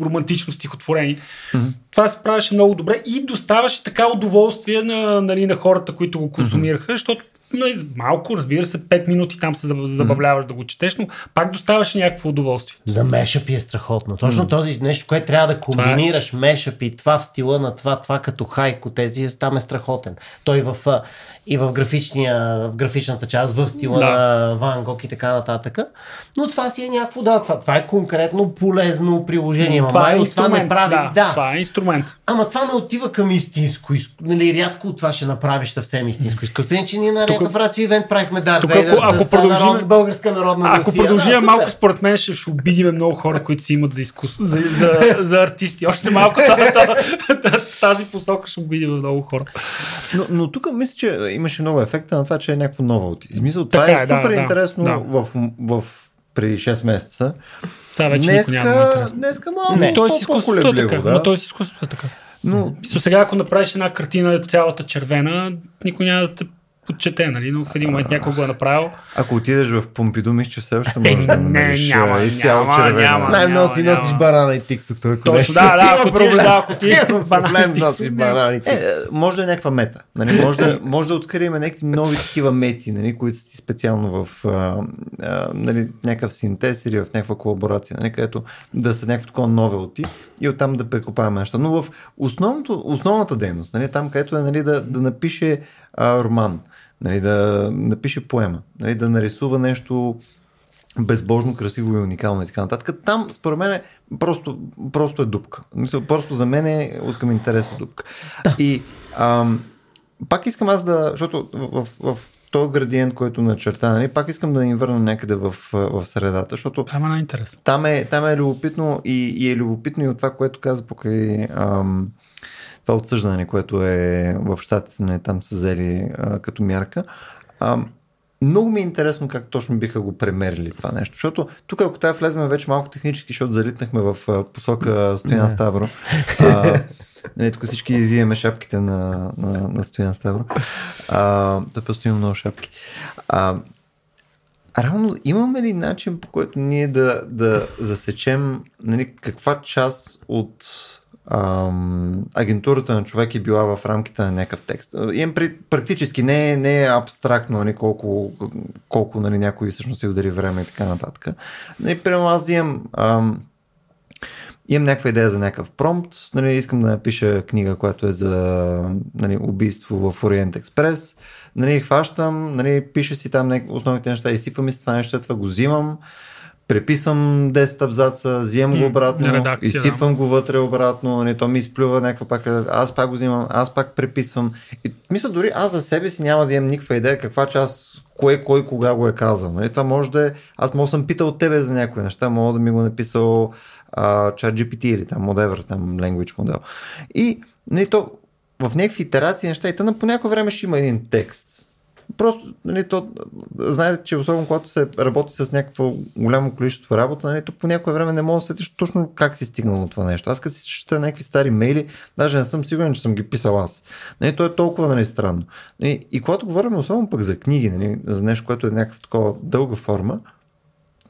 романтично стихотворение. Uh-huh. Това се правеше много добре и доставаше така удоволствие на, нали, на хората, които го консумираха, uh-huh. защото нали, малко, разбира се, 5 минути там се забавляваш mm. да го четеш, но пак доставаш някакво удоволствие.
За мешапи е страхотно. Точно mm. този нещо, което трябва да комбинираш това е... мешапи, това в стила на това, това като хайко, тези, там е страхотен. Той в и в, графичния, в графичната част, в стила да. на Ван Гог и така нататък. Но това си е някакво, да, това, това е конкретно полезно приложение.
Това Мама, е инструмент, това не прави, да, да, това е инструмент.
Ама това не отива към истинско Нали, рядко това ще направиш съвсем истинско изкуство. че ние на някакъв рацио ивент правихме Дарт тук, Вейдър ако, ако продължим, народ, българска народна
Ако продължим да, малко, според мен ще, ще обидиме много хора, които си имат за изкуство, за, за, за артисти. Още малко тази посока ще обидиме много хора.
Но, но тук мисля, че имаше много ефекта на това, че е някакво ново. В смисъл, това така е, е супер да, интересно да. В, в, в преди 6 месеца.
Сега вече днеска, няма
днеска малко
не, той изкуството е така. Да? Но той си изкуството е така. Но... сега, ако направиш една картина цялата червена, никой няма да те подчете, нали? но в един момент някой го е направил.
Ако отидеш в Помпиду, мисля, че все още можеш да намериш
не, няма, изцяло няма, червена. Няма,
Най-много си носиш банана и тиксо.
Точно, да, да, ако проблем. да, ако ти
проблем носиш банана и.
Е, може да е някаква мета. Нали? Може, да, може да открием някакви нови такива мети, нали? които са ти специално в а, а, нали, някакъв синтез или в някаква колаборация, нали? където да са някакво такова новелти и оттам да прекопаваме неща. Но в основното, основната дейност, нали? там където е нали, да, да напише а, роман, нали, да напише поема, нали, да нарисува нещо безбожно, красиво и уникално и така нататък. Там, според мен, просто, просто е дупка. Мисля, просто за мен е от към интересна дупка. Да. И ам, пак искам аз да, защото в, в, в този градиент, който начерта, нали, пак искам да ни върна някъде в, в средата, защото
там е най-интересно.
Там е, там е любопитно и, и е любопитно и от това, което каза покрай ам, това отсъждане, което е в щатите, не, там са взели а, като мярка. А, много ми е интересно как точно биха го премерили това нещо, защото тук ако трябва влезем вече малко технически, защото залитнахме в посока Стоян Ставро. А, Нали, тук всички изимаме шапките на, на, на Стоян Ставро. А, да просто имам много шапки. А, Равно, имаме ли начин по който ние да, да засечем нали, каква част от агентурата на човек е била в рамките на някакъв текст. Имам при, практически не, не е абстрактно нали, колко, колко нали, някой всъщност се удари време и така нататък. Нали, прямо аз имам ам, имам някаква идея за някакъв промпт, нали, искам да напиша книга, която е за нали, убийство в Ориент Експрес, нали, хващам, нали, пиша си там основните неща, изсипвам и с това нещо, това го взимам, преписвам 10 абзаца, взимам го обратно, редакция, изсипвам да. го вътре обратно, не, то ми изплюва някаква пак, аз пак го взимам, аз пак преписвам. И мисля, дори аз за себе си няма да имам никаква идея каква част, кое, кой, кога го е казал. Нали? Това може да е, аз мога съм питал тебе за някои неща, мога да ми го е написал ChatGPT или там whatever, там language модел. И нали, то, в някакви итерации неща и тъна по някое време ще има един текст Просто, нали, то, знаете, че особено когато се работи с някакво голямо количество работа, нали, то по някое време не мога да сетиш точно как си стигнал на това нещо. Аз като си чета някакви стари мейли, даже не съм сигурен, че съм ги писал аз. Нали, то е толкова нали, странно. Нали, и когато говорим особено пък за книги, нали, за нещо, което е някаква такова дълга форма,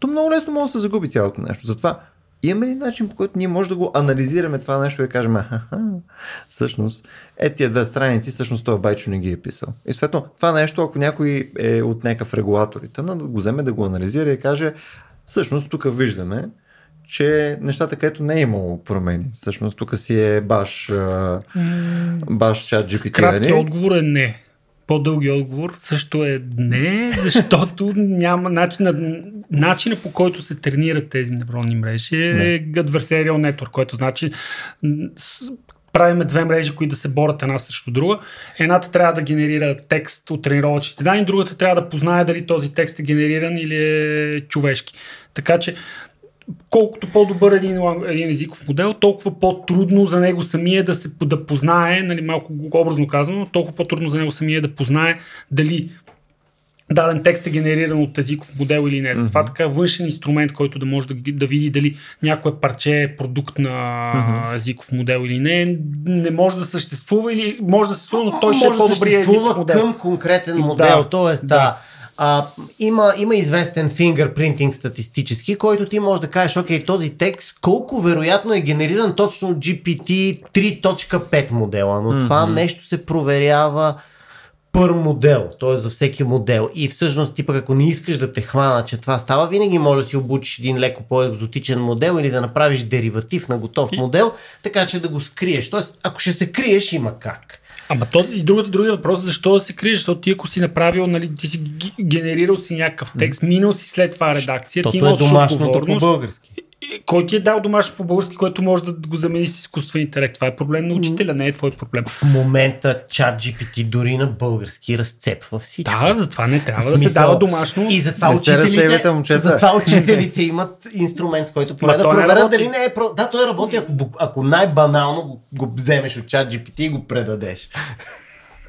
то много лесно може да се загуби цялото нещо. Затова Имаме ли начин, по който ние може да го анализираме това нещо и да кажем, аха, всъщност, е тия две страници, всъщност този байчо не ги е писал. И съответно, това нещо, ако някой е от някакъв регулатор и да го вземе да го анализира и каже, всъщност тук виждаме, че нещата, където не е имало промени. Всъщност тук си е баш, баш чат GPT.
Краткият нали? отговор е не по-дълги отговор също е не, защото няма начина, начина по който се тренират тези невронни мрежи е adversarial network, което значи правиме две мрежи, които да се борят една срещу друга. Едната трябва да генерира текст от тренировъчните данни, другата трябва да познае дали този текст е генериран или е човешки. Така че колкото по-добър един, един езиков модел, толкова по-трудно за него самия да се да познае, нали, малко образно казано, толкова по-трудно за него самия да познае дали даден текст е генериран от езиков модел или не. Затова mm-hmm. така външен инструмент, който да може да, да види дали някое парче е продукт на mm-hmm. езиков модел или не, не може да съществува или може да съществува, но той ще е по-добрия езиков модел.
към конкретен модел. Да, Тоест, да. да а, има, има известен фингърпринтинг статистически, който ти можеш да кажеш, окей, този текст колко вероятно е генериран точно от GPT 3.5 модела, но mm-hmm. това нещо се проверява пър модел, т.е. за всеки модел. И всъщност ти пък ако не искаш да те хвана, че това става, винаги може да си обучиш един леко по-екзотичен модел или да направиш дериватив на готов модел, така че да го скриеш. Тоест, ако ще се криеш, има как.
Ама то и другата, другия въпрос е защо да се криеш, защото ти ако си направил, нали, ти си генерирал си някакъв текст, минал си след това редакция,
Тото
ти
имаш е домашното по български.
Кой ти е дал домашно по български, който може да го замени с изкуствен интелект? Това е проблем на учителя, не е твой проблем.
В момента чат GPT дори на български разцепва всичко.
Да, затова не трябва Смисъл, да се дава домашно.
И затова, учителите, затова учителите имат инструмент, с който поне да проверят дали не е... Про... Да, той работи, ако, ако най-банално го, го вземеш от чат GPT и го предадеш.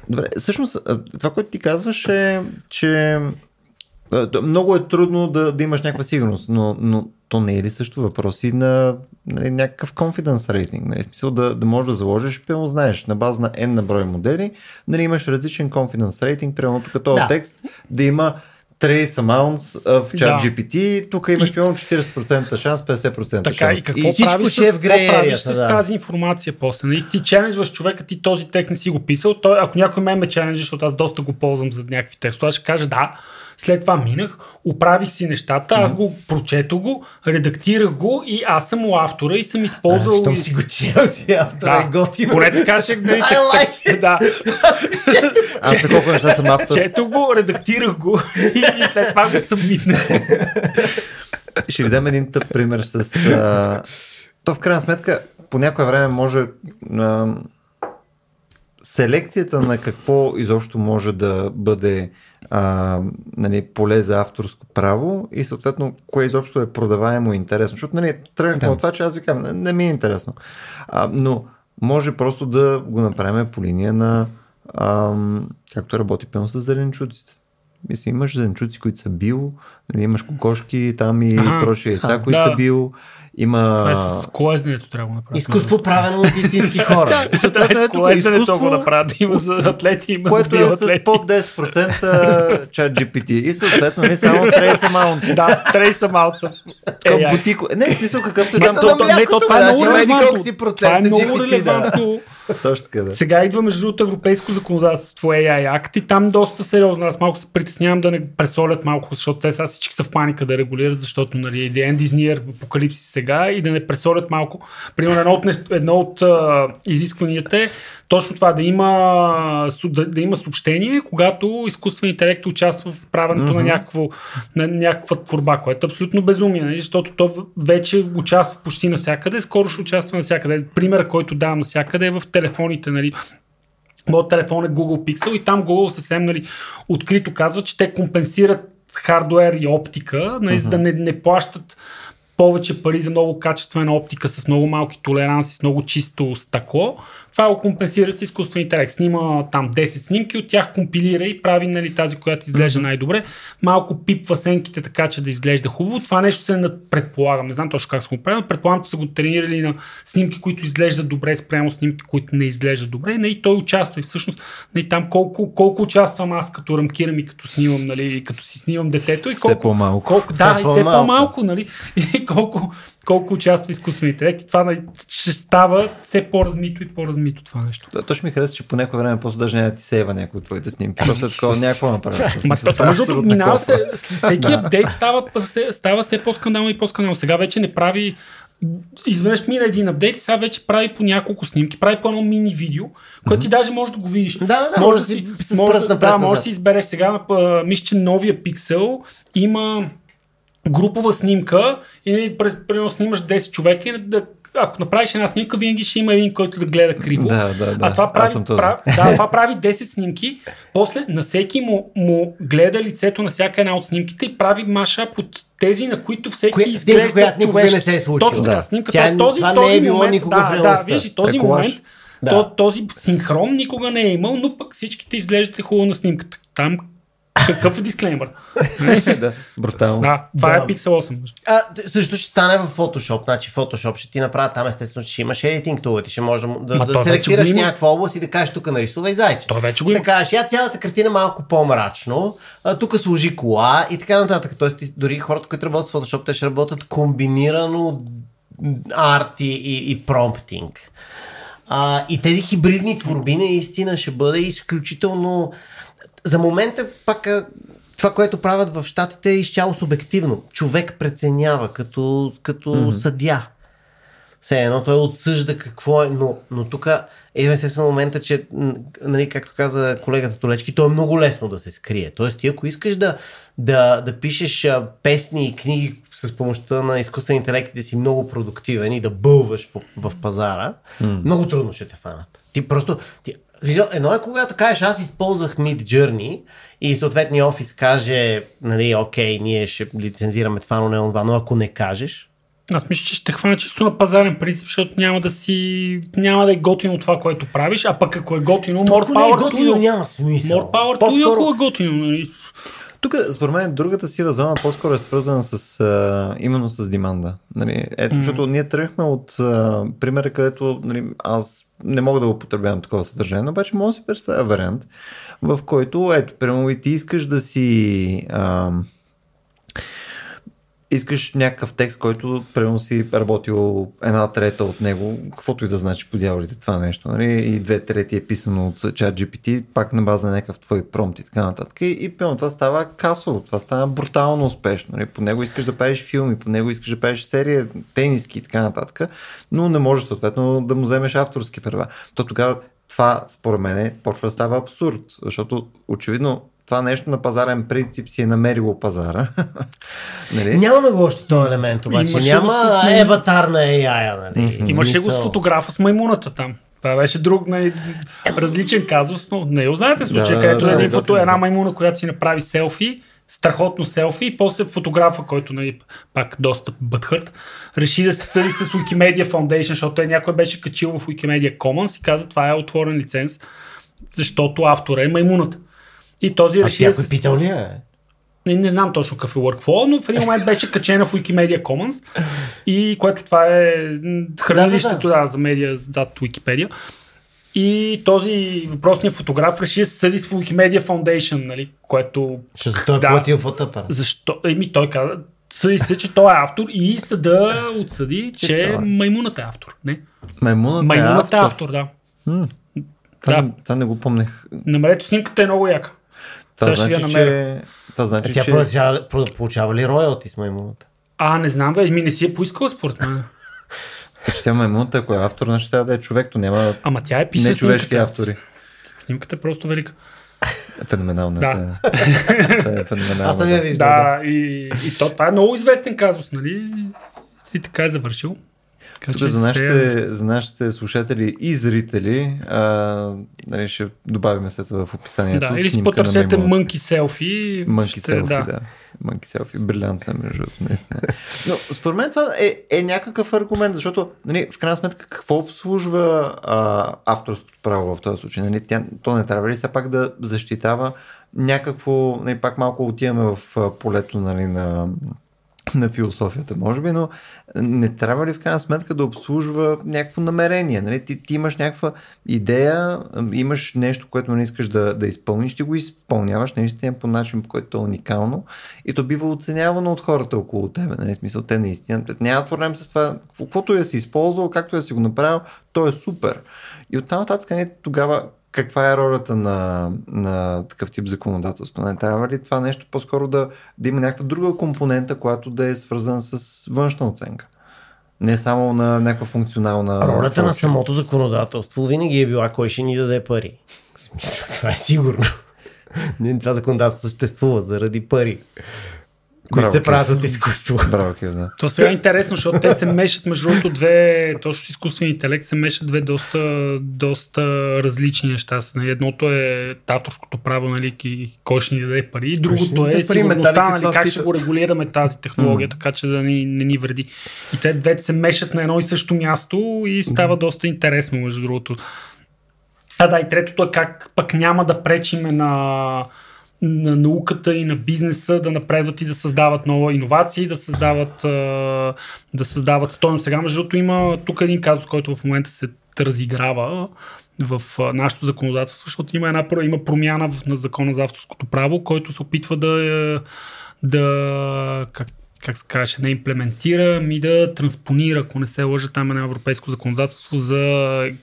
Добре, всъщност това, което ти казваш е, че много е трудно да, да имаш някаква сигурност, но, но то не е ли също въпроси на нали, някакъв confidence рейтинг? Нали, смисъл да, да можеш да заложиш, пълно знаеш, на база на N на брой модели, нали, имаш различен confidence рейтинг, примерно тук този да. текст да има trace amounts в chat да. GPT, тук имаш примерно 40% шанс, 50%
така,
шанс.
И какво и всичко правиш, ще е в правиш с да. тази информация после? Нали? Ти челенджваш човека, ти този текст не си го писал, той, ако някой ме ме челенджи, защото аз доста го ползвам за някакви текстове, аз ще кажа да, след това минах, оправих си нещата, аз го прочето го, редактирах го и аз съм у автора и съм използвал. А,
щом си го чел си автора да. е готино.
Поне така ще нали, так, like да.
аз колко неща съм автор.
Чето го, редактирах го и, след това го събмитнах.
ще ви дам един тъп пример с... А... То в крайна сметка по някое време може... А... Селекцията на какво изобщо може да бъде а, нали, поле за авторско право и съответно кое изобщо е продаваемо и интересно. Защото нали, тръгнахме да. от това, че аз ви казвам, не, не ми е интересно. А, но може просто да го направим по линия на а, както работи пълно с зеленчуците. Мисля, имаш зеленчуци, които са бил, нали, имаш кокошки там и прочие яйца, които да. са бил. Има...
Това е с колезнето трябва да направим.
Изкуство правено от истински хора.
да, да, е, с колезнето го направят. Има за атлети, има
Което
за
е с под 10% чат GPT. И съответно не само trace amount.
да, trace amount.
Към бутико. Не, смисъл какъвто е там.
Не, то това е много релевантно.
Това е много
релевантно.
Точно така, да.
Сега идва между другото европейско законодателство AI Act и там доста сериозно. Аз малко се снимките снимам да не пресолят малко, защото те сега всички са в паника да регулират, защото нали, The End is near, апокалипсис сега и да не пресолят малко. Примерно едно от, едно от а, изискванията е точно това да има, да, да има съобщение, когато изкуствен интелект участва в правенето mm-hmm. на, някакво, на някаква творба, което е абсолютно безумие, нали? защото то вече участва почти навсякъде, скоро ще участва навсякъде. Пример, който давам навсякъде е в телефоните. Нали? Моят телефон е Google Pixel и там Google съвсем нали, открито казва, че те компенсират хардуер и оптика, нали, uh-huh. за да не, не плащат повече пари за много качествена оптика с много малки толеранси, с много чисто стъкло, това го компенсира с изкуствен интелект. Снима там 10 снимки, от тях компилира и прави нали, тази, която изглежда най-добре. Малко пипва сенките така, че да изглежда хубаво. Това нещо се предполагам, не знам точно как са го правили, предполагам, че са го тренирали на снимки, които изглеждат добре, спрямо снимки, които не изглеждат добре. И нали, той участва и всъщност нали, там колко, колко участвам аз като рамкирам и като снимам, нали, като си снимам детето. И колко,
все по-малко.
Колко, да, все и все по-малко. по-малко нали, и колко, колко участва изкуствен интелект и това ще става все по-размито и по-размито това нещо.
Да, точно ми харесва, че по някое време просто даже не да ти сейва някои от твоите снимки. Просто е такова някакво направи.
Между минава се, всеки апдейт става, става все по-скандално и по-скандално. Сега вече не прави изведнъж мина един апдейт и сега вече прави по няколко снимки, прави по едно мини видео, което ти даже можеш да го видиш.
Да, да, да. Може да си, може,
да, може да си избереш сега, мисля, че новия пиксел има групова снимка и примерно снимаш 10 човека и да, ако направиш една снимка, винаги ще има един, който да гледа криво.
Да, да, да.
А това прави, прав, да, това прави 10 снимки, после на всеки му, му гледа лицето на всяка една от снимките и прави маша под тези, на които всеки Коя, изглежда
която никога не се е случило.
Точно така, снимка. Тя, този, това този не е било момент, никога да, в да, виж, този момент, да. този синхрон никога не е имал, но пък всичките изглеждат хубаво на снимката. Там какъв е дисклеймър?
да, брутално.
Да, това е да. е Pixel 8.
А, също ще стане в Photoshop. Значи Photoshop ще ти направи там естествено, че ще имаш editing tool, ти ще можеш да, да, да селектираш някаква област и да кажеш тук нарисувай зайче.
Той вече го има.
Да кажеш, я цялата картина малко по-мрачно, а, тук служи кола и така нататък. Тоест дори хората, които работят с Photoshop, те ще работят комбинирано арт и, и, и промптинг. А, и тези хибридни творби наистина ще бъде изключително за момента пак това, което правят в щатите е изцяло субективно. Човек преценява като, като mm-hmm. съдя. Все едно той отсъжда какво е, но, но тук е естествено момента, че, нали, както каза колегата Толечки, то е много лесно да се скрие. Тоест, ти ако искаш да, да, да пишеш песни и книги с помощта на изкуствен интелект да си много продуктивен и да бълваш в пазара, mm. много трудно ще те фанат. Ти просто, ти, Едно е когато кажеш, аз използвах Mid Journey и съответния офис каже, нали, окей, ние ще лицензираме това, но не това, но ако не кажеш,
аз мисля, че ще хвана чисто на пазарен принцип, защото няма да си. няма да е готино това, което правиш, а пък ако е готино, more power
е готино, няма смисъл.
More power to you, ако е готино. Нали?
Тук, според мен, другата сива зона по-скоро е свързана с, а, именно с деманда. Нали? Ето, mm-hmm. защото ние тръгнахме от а, примера, където нали, аз не мога да го потребявам такова съдържание, обаче мога да си представя вариант, в който, ето, прямо и ти искаш да си... А, искаш някакъв текст, който примерно си работил една трета от него, каквото и да значи по дяволите това нещо, нали? и две трети е писано от чат GPT, пак на база на някакъв твой промпт и така нататък. И, и това става касово, това става брутално успешно. Нали? По него искаш да правиш филми, по него искаш да правиш серия, тениски и така нататък, но не можеш съответно да му вземеш авторски права. То тогава това, според мен, почва да става абсурд, защото очевидно това нещо на пазарен принцип си е намерило пазара.
нали? Нямаме го още този елемент, обаче. Имаше Няма с... еватар на AI. Нали?
Mm-hmm. Имаше го с фотографа с маймуната там. Това беше друг нали, различен казус, но не го знаете случай, да, където да, е да, фото, да, една маймуна, която си направи селфи, страхотно селфи и после фотографа, който нали, пак доста бътхърт, реши да се съди с Wikimedia Foundation, защото той някой беше качил в Wikimedia Commons и каза това е отворен лиценз, защото автора е маймуната. И този реши.
А някой питал ли е?
Не, не знам точно какъв е workflow, но в един момент беше качена в Wikimedia Commons, и което това е хранилището да, да, да. за медиа зад Wikipedia. И този въпросният фотограф реши да се съди с Wikimedia Foundation, нали, което...
Защото той е да, платил фотоапарат.
Защо? Еми, той каза, съди се, че той е автор и съда отсъди, че, че е. е автор. Не?
Маймунът,
маймунът е автор, е автор да.
М- това, да. не, това не го помнех.
Намерете снимката е много яка.
Това
ще
значи,
я намеря.
че... Това значи,
Тя
че...
получава, получава ли роялти с маймуната?
А, не знам, бе, ми не си е поискала според мен.
че тя маймуната, ако е автор, значи трябва да е човек, то няма
Ама тя е писала
не човешки
снимката.
автори.
Снимката е просто велика.
Феноменална.
Да.
Това е феноменална.
Аз съм я
да.
виждал. Да.
Да, и, и то, това е много известен казус, нали? И така е завършил. Така,
Тук за нашите, за нашите слушатели и зрители, а, нали, ще добавим след това в описанието.
Да, или си потърсете мънки селфи.
Мънки селфи, да. да. Мънки селфи, брилянтна между наистина. Но според мен това е, е някакъв аргумент, защото нали, в крайна сметка какво обслужва а, авторското право в този случай? Нали, тя, то не трябва ли все пак да защитава някакво, нали, пак малко отиваме в полето нали, на на философията, може би, но не трябва ли в крайна сметка да обслужва някакво намерение? Нали? Ти, ти имаш някаква идея, имаш нещо, което не искаш да, да изпълниш, ти го изпълняваш наистина по начин, по който е уникално и то бива оценявано от хората около тебе. Нали? Смисъл, те наистина нямат проблем с това. Каквото я си използвал, както я си го направил, то е супер. И оттам нататък не, тогава каква е ролята на, на такъв тип законодателство? Не трябва ли това нещо по-скоро да, да има някаква друга компонента, която да е свързана с външна оценка? Не само на някаква функционална...
Ролята на
прочие.
самото законодателство винаги е била кой ще ни даде пари. В смисъл, това е сигурно. Това законодателство съществува заради пари, които
Браво,
се правят от изкуство.
Браво, Кив, да.
То сега е интересно, защото те се мешат между другото две, точно с изкуствен интелект се мешат две доста, доста различни неща. Нали, Едното е авторското право, нали, кой ще ни даде пари, и другото е сигурността, нали, как ще го регулираме тази технология, така че да ни, не ни вреди. И те двете се мешат на едно и също място и става доста интересно, между другото. А да, и третото е как пък няма да пречиме на, на науката и на бизнеса да напредват и да създават нова иновации, да създават, да създават стойност. Сега, между другото, има тук един казус, който в момента се разиграва в нашето законодателство, защото има една има промяна в, на закона за авторското право, който се опитва да, е, да как, как се каже, не имплементира, ми да транспонира, ако не се лъжа, там е на европейско законодателство за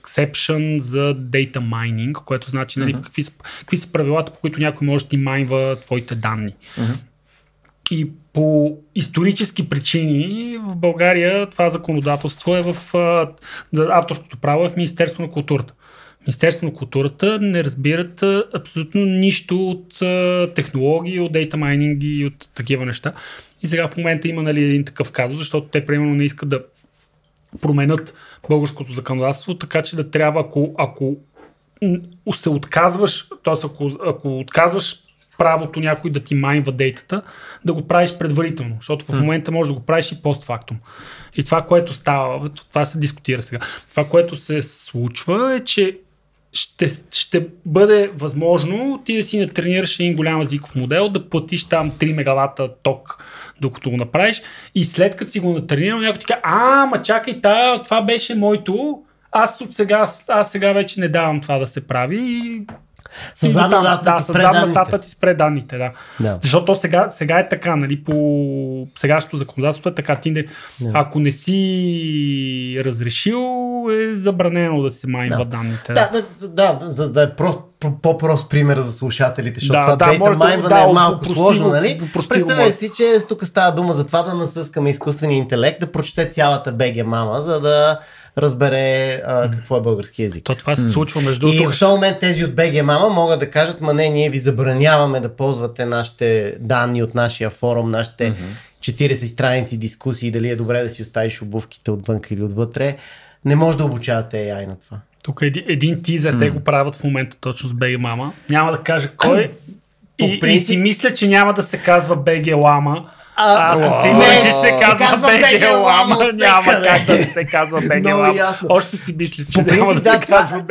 exception за data mining, което значи нали, какви, са, какви са правилата, по които някой може да ти майнва твоите данни. И по исторически причини в България това законодателство е в авторското право е в Министерство на културата. Министерство на културата не разбират абсолютно нищо от технологии, от дейта майнинги и от такива неща. И сега в момента има нали, един такъв казус, защото те примерно не искат да променят българското законодателство, така че да трябва, ако, ако се отказваш, т.е. Ако, ако отказваш правото някой да ти майнва дейтата, да го правиш предварително, защото в момента можеш да го правиш и постфактум. И това, което става, това се дискутира сега, това, което се случва е, че ще, ще бъде възможно ти да си натренираш един голям езиков модел, да платиш там 3 мегавата ток, докато го направиш. И след като си го натренирал, някой ти каже, а, ма чакай, та, това беше моето, аз от сега, аз сега вече не давам това да се прави и
С задна дата
да,
ти
с
спре
задна дата ти спре данните, да.
Да.
Защото сега, сега е така, нали, по сегашното законодателство е така. Ти не, ако не си разрешил, е забранено да се майнва
Да.
данните.
Да, да, да, за да е про, про, по-прост пример за слушателите, защото
Да,
това
да,
дейта
да-
майнване
да,
е малко
опрости
сложно, нали?
опрости го,
Представете си, че тук става дума за това да насъскаме изкуствения интелект, да прочете цялата БГ мама, за да разбере а, какво е български язик.
То това се случва между
И
другото.
в този момент тези от БГ Мама могат да кажат, ма не, ние ви забраняваме да ползвате нашите данни от нашия форум, нашите 40 страници дискусии, дали е добре да си оставиш обувките отвън или отвътре. Не може да обучавате AI на това.
Тук е един, един тизър, те го правят в момента точно с BG Mama. Няма да кажа кой. И, и
принцип-
си мисля, че няма да се казва BG Lama.
А,
Аз съм сигурен,
Не,
че ще казва
от
Няма как да се казва
ясно.
Още си мисля, че
По
няма да,
да,
се
това-
казва.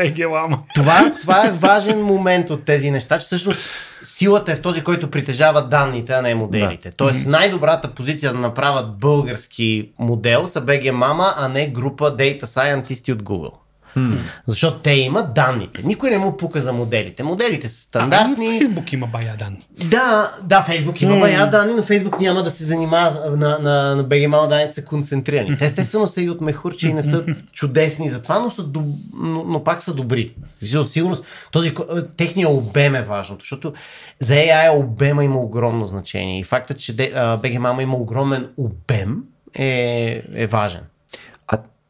Това, това е важен момент от тези неща, че всъщност силата е в този, който притежава данните, а не моделите. Да. Тоест най-добрата позиция да направят български модел са BG Mama, а не група Data Scientist от Google. Hmm. Защото те имат данните. Никой не му пука за моделите. Моделите са
А,
стандартни.
и Фейсбук има бая данни.
Да, да, Фейсбук има
М.
бая данни, но Фейсбук няма да се занимава на, на, на BGMAL данните са концентрирани. Те естествено са и от мехурче и не са чудесни за това, но, са доб... но, но пак са добри. Със сигурност този, техният обем е важното, защото за AI обема има огромно значение и фактът, че а, BGMAL има огромен обем е, е важен.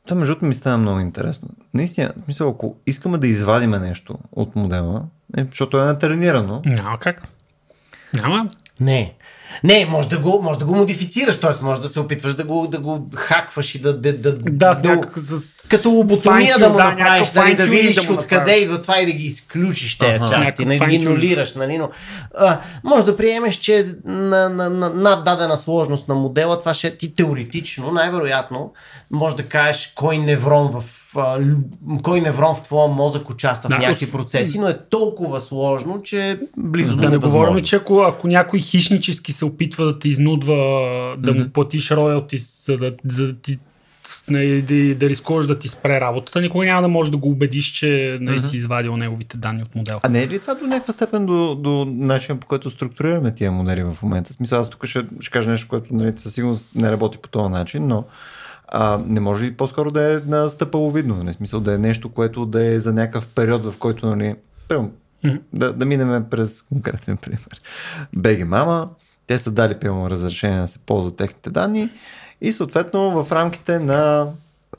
Това между другото ми стана много интересно. Наистина, в смисъл, ако искаме да извадиме нещо от модела, е, защото е натренирано,
Няма как. Няма.
Не. Не, може да го, може да го модифицираш, т.е. може да се опитваш да го, да го хакваш и да, да, да,
Да, с
да
някак, с...
като лоботомия да му
да,
направиш, нали, да
fine-tuning
видиш
да
откъде идва това и да ги изключиш тези
Аха.
части, нали, да ги нулираш, нали, но а, може да приемеш, че на, на, на, над дадена сложност на модела, това ще ти теоретично, най-вероятно, може да кажеш кой неврон в кой неврон в твоя мозък участва
Да,
в някакви процеси, но е толкова сложно, че е близо
Да
до
не
невъзможно.
говорим, че ако, ако някой хищнически се опитва да те изнудва да му платиш роялти, за да, за да ти не, да, да рискуваш да ти спре работата, никой няма да може да го убедиш, че не си извадил неговите данни от модела.
А не е ли това до някаква степен до, до начина по който структурираме тия модели в момента? Смисъл, аз тук ще, ще кажа нещо, което нали, със сигурност не работи по този начин, но а, не може ли по-скоро да е на стъпаловидно? Не, в смисъл да е нещо, което да е за някакъв период, в който нали, примерно, да, да минем през конкретен пример. Беги мама, те са дали пълно разрешение да се ползват техните данни и съответно в рамките на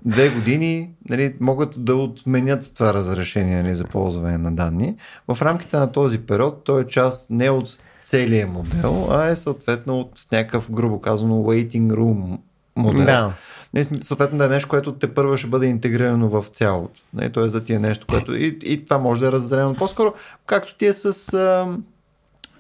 две години нали, могат да отменят това разрешение нали, за ползване на данни. В рамките на този период той е част не от целия модел, а е съответно от някакъв, грубо казано, waiting room модел.
Да.
Не, см- съответно да е нещо, което те първо ще бъде интегрирано в цялото. Не, тоест да ти е нещо, което и, и това може да е разделено по-скоро, както ти е с... А,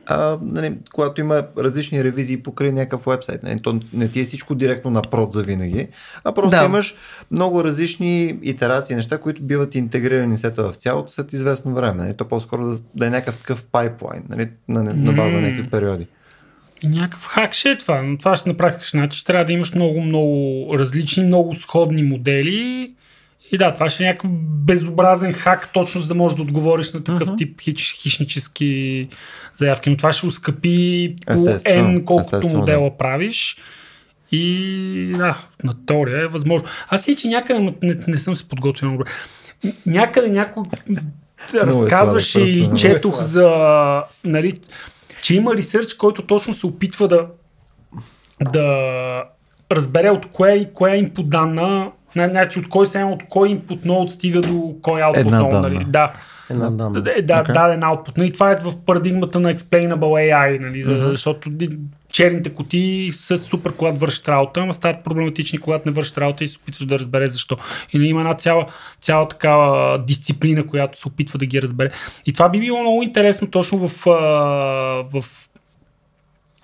а, нали, когато има различни ревизии покрай някакъв вебсайт. Нали, то не ти е всичко директно на прод за винаги, а просто
Да.
имаш много различни итерации, неща, които биват интегрирани след това в цялото след известно време. Нали, то по-скоро да, да е някакъв такъв пайплайн нали, на, на база
М.
някакви периоди.
И някакъв хак ще е това. Но това ще на практика ще значи, че трябва да имаш много, много различни, много сходни модели. И да, това ще е някакъв безобразен хак, точно за да можеш да отговориш на такъв
Мгм.
тип хич, хищнически заявки. Но това ще ускъпи по N колкото модела правиш. И да, на теория е възможно. Аз и че някъде не, не съм се подготвил много. Някъде някой разказваше
сладък,
и
е
четох
сладък.
за нали, че има ресърч, който точно се опитва да, да разбере от кое, коя инпут данна, не, значи от кой сем, от кой input node стига до кой output
Една
node.
данна.
Нали? Да,
Една данна.
да, да,
Окей.
даден output. Нали? Това е в парадигмата на explainable AI, нали? mm-hmm. защото черните кутии са супер, когато вършат работа, ама стават проблематични, когато не вършат работа и се опитваш да разбереш защо. И нали, има една цяла, цяла такава дисциплина, която се опитва да ги разбере. И това би било много интересно точно в, в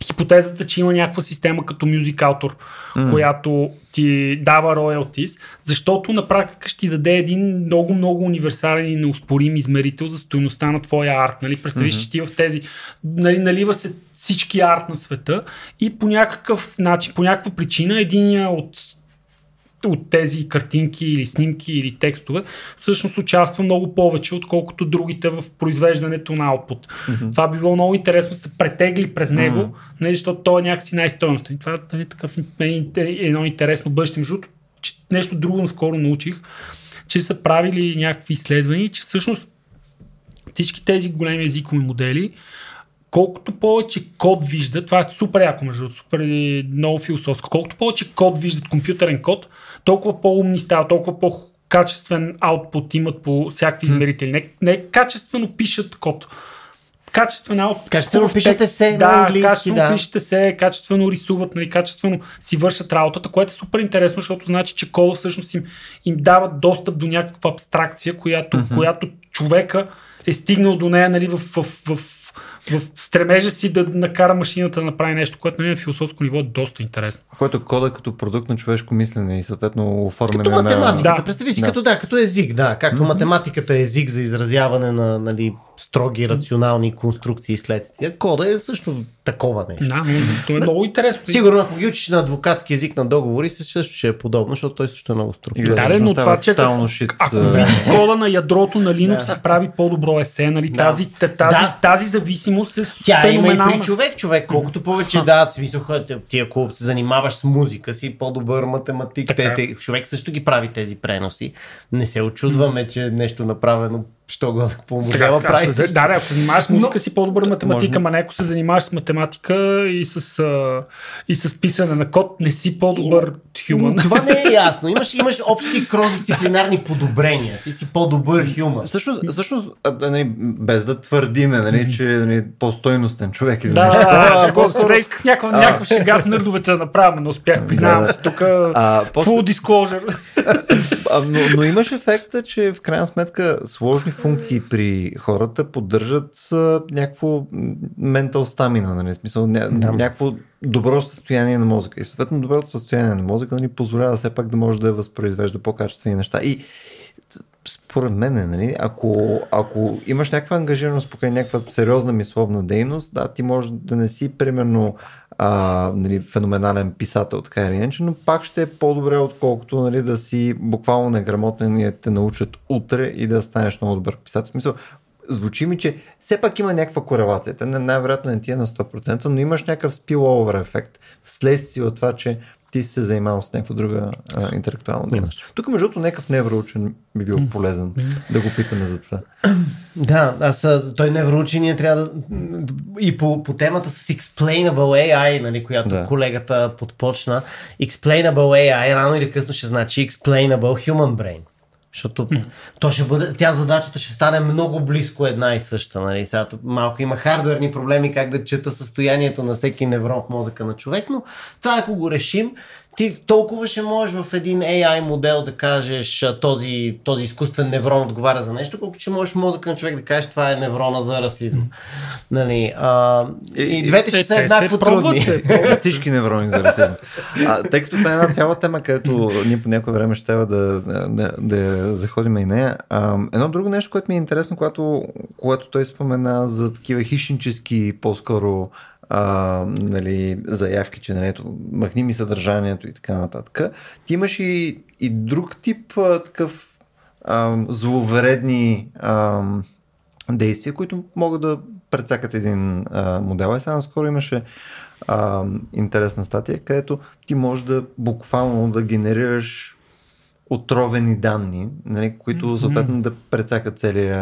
хипотезата, че има някаква система като Music Autor, mm. която ти дава royalties, защото на практика ще ти даде един много, много универсален и неуспорим измерител за стоеността на твоя арт. Нали? Представиш, mm-hmm. че ти в тези, нали, налива се всички арт на света и по някакъв начин, по някаква причина, един от от тези картинки или снимки или текстове, всъщност участва много повече, отколкото другите в произвеждането на output. Mm-hmm. Това би било много интересно да се претегли през него, mm-hmm. нали, защото той е някакси най-стоеностен. Това е такъв, нали, едно интересно бъдеще. Между другото, нещо друго наскоро научих, че са правили някакви изследвания, че всъщност всички тези големи езикови модели, колкото повече код виждат, това е супер яко, между супер много философско, колкото повече код виждат, компютърен код, толкова по-умни стават, толкова по-качествен аутпут имат по всякакви измерители. Не, не качествено пишат код. Качествен аутпут.
Качествено пишете
текст.
се на
да,
английски,
качествено
да.
пишете се, качествено рисуват, нали, качествено си вършат работата, което е супер интересно, защото значи, че кода всъщност им, им дава достъп до някаква абстракция, която, mm-hmm. която човека е стигнал до нея нали, в, в, в, в в стремежа си да накара машината да направи нещо, което нали, на философско ниво е доста интересно.
Което кода като продукт на човешко мислене и съответно оформяне
Като математиката,
Да.
да. представи си,
Да.
като, да, като език, да, както mm-hmm. математиката е език за изразяване на нали, строги, рационални конструкции и следствия. Кода е също такова нещо.
Да, но е много интересно.
Сигурно, ако ги учиш на адвокатски език на договори, също ще е подобно, защото той също е много структурен.
Да, но това, че
шит.
Ако види кода на ядрото на Linux се прави по-добро есе, нали? Тази, тази,
Да.
тази зависимост е
Тя има и
феноменална.
при човек. Човек, колкото повече дават смисъл, ти ако се занимаваш с музика си, по-добър математик. Те, те, човек също ги прави тези преноси. Не се очудваме, че нещо направено, що го по модела
Така,
прави.
ако се,
също.
да, да, ако се занимаваш с музика
Но-
си по-добър математика,
Може-
ама не ако се занимаваш с математика и с, а, и с писане на код, не си по-добър хюман.
Това не е ясно. Имаш, имаш общи кросдисциплинарни подобрения. Ти си по-добър хюман.
А, да, нали, без да твърдиме, нали, че нали, по-стойностен човек или
Да,
нещо.
да,
А,
да,
по-скоро-
да, исках някакъв, някакъв шега с нърдовете да направя, но успях, признавам
да.
се, тук full disclosure.
Но, но имаш ефекта, че в крайна сметка сложни функции при хората поддържат някакво м, mental stamina, нали, смисъл, ня,
Да.
някакво добро състояние на мозъка. И съответно доброто състояние на мозъка ни позволява все пак да може да възпроизвежда по-качествени неща. И според мен, нали, ако, ако имаш някаква ангажираност покрай някаква сериозна мисловна дейност, да, ти може да не си примерно а, нали, феноменален писател, така или иначе, но пак ще е по-добре, отколкото нали, да си буквално неграмотен и те научат утре и да станеш много добър писател. В смисъл, звучи ми, че все пак има някаква корелация. Те най-вероятно не ти е на 100%, но имаш някакъв spillover ефект вследствие от това, че ти си се занимавал с някаква друга а, интелектуална дейност. Тук, между другото, някакъв невроучен би бил полезен да го питаме за това.
Да, аз той невроучение трябва да... И по, по темата с Explainable AI, нали, която
да.
колегата подпочна, Explainable AI рано или късно ще значи Explainable Human Brain. Защото то ще бъде, тя задачата ще стане много близко една и съща. Нали? Сега малко има хардверни проблеми как да чета състоянието на всеки неврон в мозъка на човек, но това ако го решим, ти толкова ще можеш в един AI модел да кажеш този, този изкуствен неврон отговаря за нещо, колкото ще можеш мозъка на човек да кажеш това е неврона за расизма. Нали, а, и, двете ще са еднакво трудни.
се.
Всички неврони за расизъм. А, тъй като това е една цяла тема, където ние по някое време ще трябва да, да, да, да заходим и нея. А, едно друго нещо, което ми е интересно, когато, когато той спомена за такива хищнически по-скоро а, нали, заявки, че нали, ето, махни ми съдържанието и така нататък. Ти имаш и, и друг тип а, такъв а, зловредни а, действия, които могат да прецакат един а, модел. И сега наскоро имаше а, интересна статия, където ти можеш да буквално да генерираш отровени данни, нали, които съответно да прецакат целия,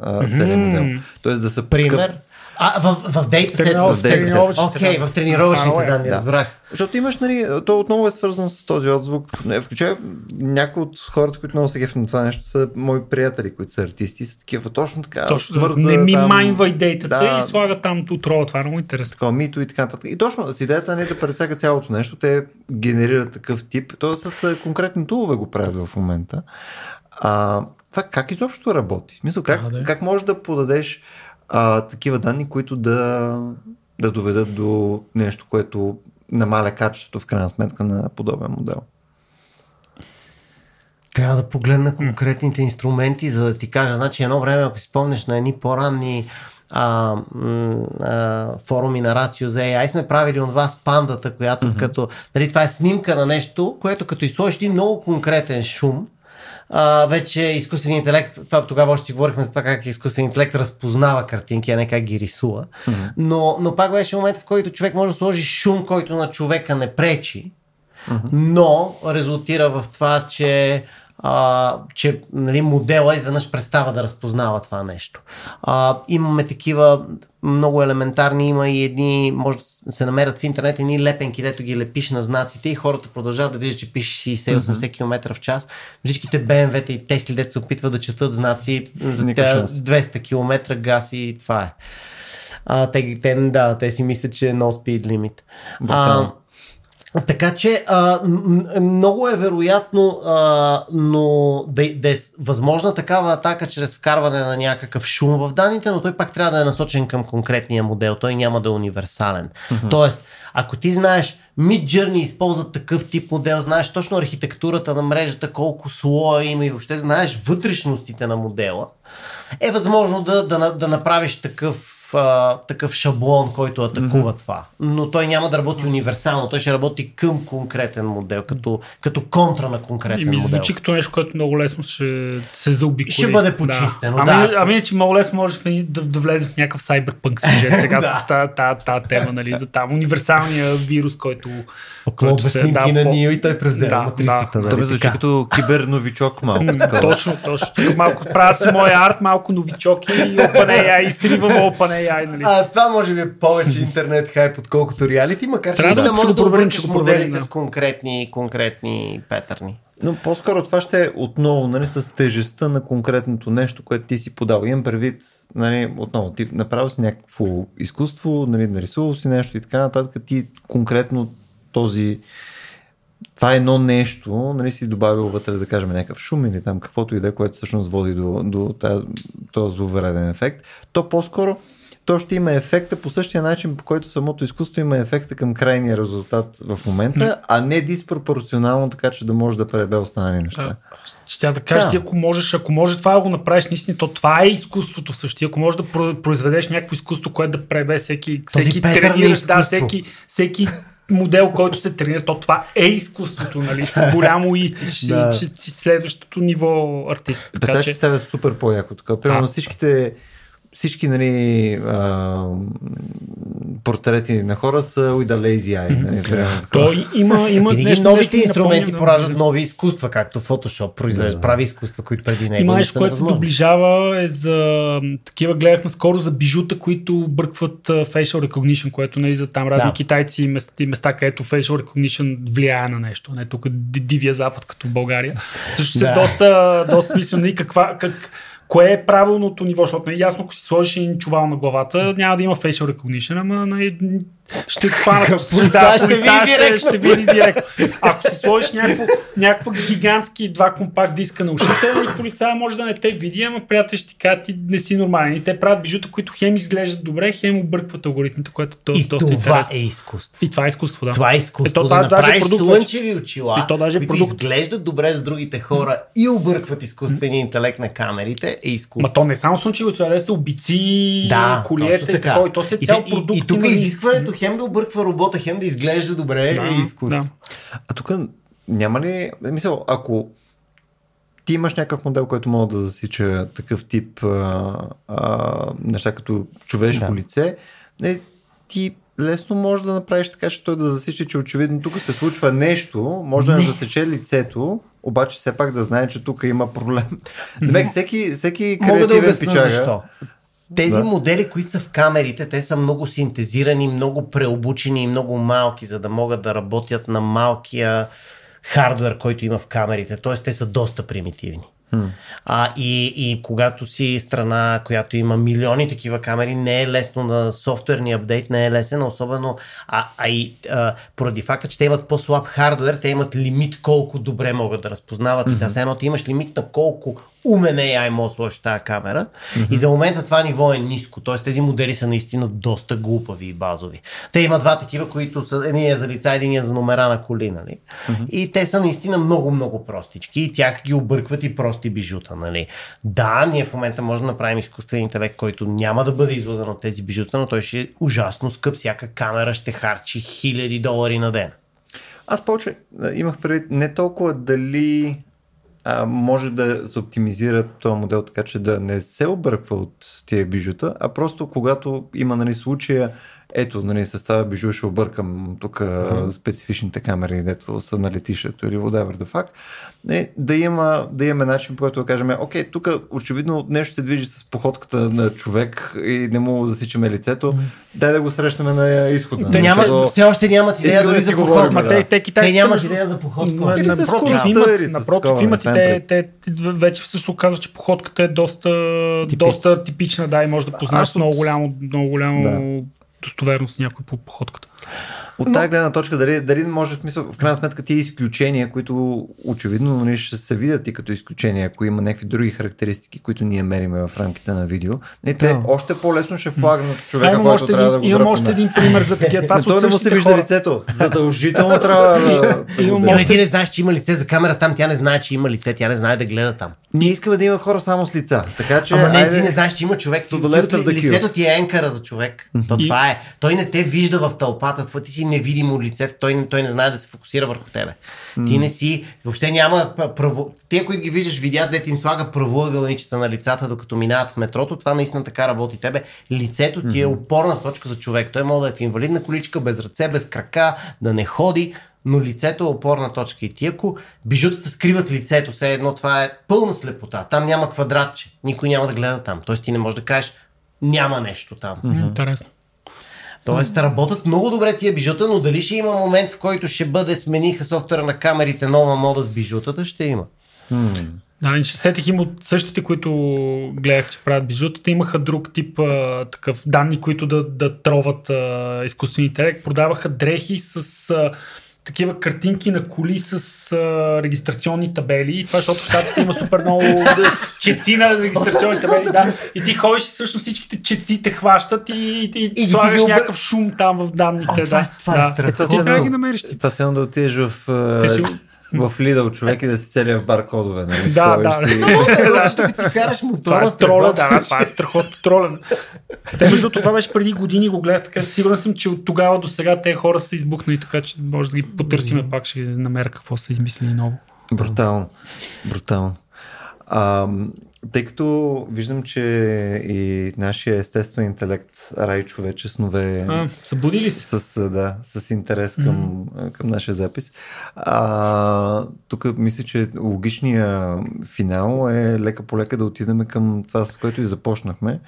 а, целия модел. Тоест да са
Пример. А, в, в дейта сет.
В дейта
Окей, в тренировъчните
е,
данни,
да.
разбрах.
Защото имаш, нали, то отново е свързано с този отзвук. Включая някои от хората, които много се гефят на това нещо, са мои приятели, които са артисти, са такива точно така.
Точно,
смърт за
не ми
там-
майнва идеята
Да.
и слага там отрова. Това е много интересно.
такова мито и така нататък. И точно с идеята не да прецака цялото нещо, те генерират такъв тип. То с а, конкретни тулове го правят в момента. А, това как изобщо работи? Смисъл, как,
Да, да.
как можеш да подадеш а, такива данни, които да, да доведат до нещо, което намаля качеството в крайна сметка на подобен модел?
Трябва да погледна конкретните инструменти, за да ти кажа. Значи едно време, ако си спомнеш на едни по-ранни а, а, форуми на Рацио за AI, сме правили от вас пандата, която mm-hmm. като... Нали, това е снимка на нещо, което като изсложиш един много конкретен шум, а, вече изкуственият интелект, това тогава още говорихме за това как изкуственият интелект разпознава картинки, а не как ги рисува. Mm-hmm. Но, но пак беше момент, в който човек може да сложи шум, който на човека не пречи, но резултира в това, че, а, че нали, модела изведнъж престава да разпознава това нещо. А, имаме такива много елементарни, има и едни, може да се намерят в интернет едни лепенки, дето ги лепиш на знаците и хората продължават да виждат, че пише 60-80 км в час. Всичките BMW-та и Тесли, дето се опитват да четат знаци за
Никакъв
тя
шанс.
200 км газ и това е. А, те, те, да, те си мислят, че е no speed limit. А,
Брутално.
Така че а, много е вероятно, а, но да, да е възможна такава атака чрез вкарване на някакъв шум в данните, но той пак трябва да е насочен към конкретния модел. Той няма да е универсален. Mm-hmm. Тоест, ако ти знаеш Midjourney използват такъв тип модел, знаеш точно архитектурата на мрежата, колко слоя има и въобще знаеш вътрешностите на модела, е възможно да, да, да направиш такъв а, такъв шаблон, който атакува mm-hmm. това. Но той няма да работи универсално, той ще работи към конкретен модел, като, като контра на конкретен
И ми
модел.
звучи като нещо, което много лесно ще се заобиколи.
Ще бъде почистено,
Да.
да.
Ами, ами че много лесно може да, да, да влезе в някакъв сайберпънк сюжет сега
Да.
с тази та, та тема, нали, за там универсалния вирус, който... Се-
снимки
да,
на
по-
Нио и той превзе
Да,
матрицата.
да.
нали,
звучи като киберновичок малко. такова.
Точно, точно. Малко правя си моя арт, малко новичок и OpenAI, OpenAI, нали.
А, това може би е повече интернет хайп, отколкото реалити, макар че
Трябва да- ще
може да объркаш
проверим,
моделите
да.
с конкретни, конкретни петърни.
Но по-скоро това ще е отново нали, с тежестта на конкретното нещо, което ти си подал. Имам предвид, нали, отново, ти направил си някакво изкуство, нали, нарисувал си нещо и така нататък, ти конкретно този това е едно нещо, нали си добавил вътре, да кажем, някакъв шум или там каквото и да е, което всъщност води до, до този зловреден ефект, то по-скоро то ще има ефекта по същия начин, по който самото изкуство има ефекта към крайния резултат в момента, а не диспропорционално, така че да може да пребе останали неща.
Да. Ще да кажа,
Да.
ти ако можеш, ако може това да го направиш наистина, то това е изкуството също. Ако можеш да про- произведеш някакво изкуство, което да пребе всеки, всеки тренираш, да,
изкуство.
всеки, всеки модел, който се тренира, то това е изкуството, нали? Голямо и ще,
Да.
следващото ниво артист.
Представяш, че
че,
става супер по-яко. Така, примерно
Да.
всичките всички нали, а, портрети на хора са with a lazy eye. Нали, така.
то има, има
Винаги
нещо,
новите
нещо
инструменти
напомня, да.
пораждат нови изкуства, както Photoshop произвежда, прави изкуства, които преди него
Има
не
нещо, което се доближава е за такива гледах наскоро за бижута, които бъркват facial recognition, което нали, за там разни
Да.
китайци и места, и места, където facial recognition влияе на нещо. Не тук ди- дивия запад, като в България. Също
Да.
се доста, доста смислено и каква, как, кое е правилното ниво, защото нали, ясно, ако си сложиш един чувал на главата, няма да има facial recognition, ама нали, ще хванат.
Полицай ще види директно.
ще види директно. Ако си сложиш някакво, някаква гигантски два компакт диска на ушите, и полицая може да не те види, ама приятел ще ти кажа, ти не си нормален. И те правят бижута, които хем изглеждат добре, хем объркват алгоритмите, което е
И
доста
това
интересно.
е изкуство.
И това е изкуство, да.
Това е изкуство.
Ето,
да
това даже е
направиш
продукт
слънчеви очила,
И то даже е
които
продукт.
изглеждат добре с другите хора и объркват изкуствения интелект на камерите, е изкуство.
Ма то не е само слънчево, това да са убици,
Да,
колиета
точно
и
така.
такова. И то си е
И
цял
те-
продукт.
И, и тук
има-
изискването хем да обърква робота, хем да изглежда добре
Да,
е изкуство.
да.
А тук няма ли, мисъл, ако ти имаш някакъв модел, който може да засича такъв тип а, а, неща като човешко
Да.
лице, не, ти лесно може да направиш така, че той да засича, че очевидно тук се случва нещо, може да не засече лицето, обаче все пак да знае, че тук има проблем. Демек, всеки, всеки
Мога да обясня
пичага,
защо. Тези
Да.
модели, които са в камерите, те са много синтезирани, много преобучени и много малки, за да могат да работят на малкия хардвер, който има в камерите. Тоест, те са доста примитивни. А, и, и когато си страна, която има милиони такива камери, не е лесно на софтуерния апдейт, не е лесен, особено а, а и а, поради факта, че те имат по-слаб хардвер, те имат лимит колко добре могат да разпознават. Mm-hmm. И сега едно ти имаш лимит на колко умен AI може да сложиш тази камера. Mm-hmm. И за момента това ниво е ниско. Т.е. тези модели са наистина доста глупави и базови. Те има два такива, които са един е за лица, един е за номера на коли. Нали? Mm-hmm. И те са наистина много-много простички. И тях ги объркват и прости бижута. Нали? Да, ние в момента можем да направим изкуствен интелект, който няма да бъде излъган от тези бижута, но той ще е ужасно скъп. Всяка камера ще харчи хиляди долари на ден.
Аз повече имах предвид не толкова дали а, може да се оптимизира този модел така, че да не се обърква от тия бижута, а просто когато има нали, случая, ето, нали, с това бижу ще объркам тук mm-hmm. специфичните камери, дето са на летището или whatever the fuck, нали, да, има, да имаме начин, по който да кажем, окей, тук очевидно нещо се движи с походката на човек и не му засичаме лицето, mm-hmm. дай да го срещнем на изхода.
Те
Няма,
Защото-
все още нямат идея дори за походка.
Да.
те, те,
Те нямат идея за походка.
Или с
Напротив, напротив имат и те, те, те, вече всъщност оказва, че походката е доста, доста типична, да, и може да познаеш много голямо, много голямо
Да.
достоверност някой по походката.
От тази гледна точка, дали, дали може в смисъл, в крайна сметка тия изключения, които очевидно нали, ще се видят и като изключения, ако има някакви други характеристики, които ние мериме в рамките на видео, нали, те
Да.
още по-лесно ще флагнат човека,
имам
който трябва
един,
да го
имам още един пример за такива. Това
той не му се вижда
хора.
лицето. Задължително трябва да, да
Имам още-
ти не знаеш, че има лице за камера там, тя не знае, че има лице, тя не знае да гледа там.
Ние искаме да има хора само с лица. Така че.
Ама не,
айде-
ти не знаеш, че има човек. Ти, ти,
queue.
лицето ти е енкара за човек. То това е. Той не те вижда в тълпата, това ти си невидимо лице, той, не- той не знае да се фокусира върху тебе. Ти не си, въобще няма право. Те, които ги виждаш, видят, дете им слага правоъгълничета на лицата, докато минават в метрото, това наистина така работи тебе. Лицето ти е опорна точка за човек. Той може да е в инвалидна количка, без ръце, без крака, да не ходи, но лицето е опорна точка. И ти ако бижутата скриват лицето, все едно това е пълна слепота. Там няма квадратче. Никой няма да гледа там. Тоест ти не можеш да кажеш няма нещо там.
М, Интересно.
Тоест работят много добре тия бижута, но дали ще има момент, в който ще бъде смениха софтуера на камерите, нова мода с бижутата, ще има.
Да, и ще сетих им от същите, които гледах, че правят бижутата, имаха друг тип а, такъв данни, които да, да троват а, изкуствен интелект. Продаваха дрехи с а, такива картинки на коли с а, регистрационни табели. И това, защото в щатите има супер много да, чети на регистрационни табели. Да. И ти ходиш и всъщност всичките чети те хващат и, и, и, слагаш
обр-
някакъв шум там в данните.
О, това
да.
е- това е
да.
страхотно.
Ти трябва да ги намериш. ти.
Това се да отидеш в,
Те си-
в Lidl човек и да си целия в баркодове. Нали?
Да, да.
си-
е, защото си караш
Това
мотора,
е тролен, да, това е страхотно тролен. Те, между това беше преди години го гледах, така сигурен съм, че от тогава до сега те хора са избухнали, така че може да ги потърсиме пак, ще намеря какво са измислили ново.
Брутално. Брутално. А, тъй като виждам, че и нашия естествен интелект рай човече снове
А, събуди ли се?
с, да, с интерес към, към нашия запис. А, тук мисля, че логичният финал е лека по лека да отидем към това, с което и започнахме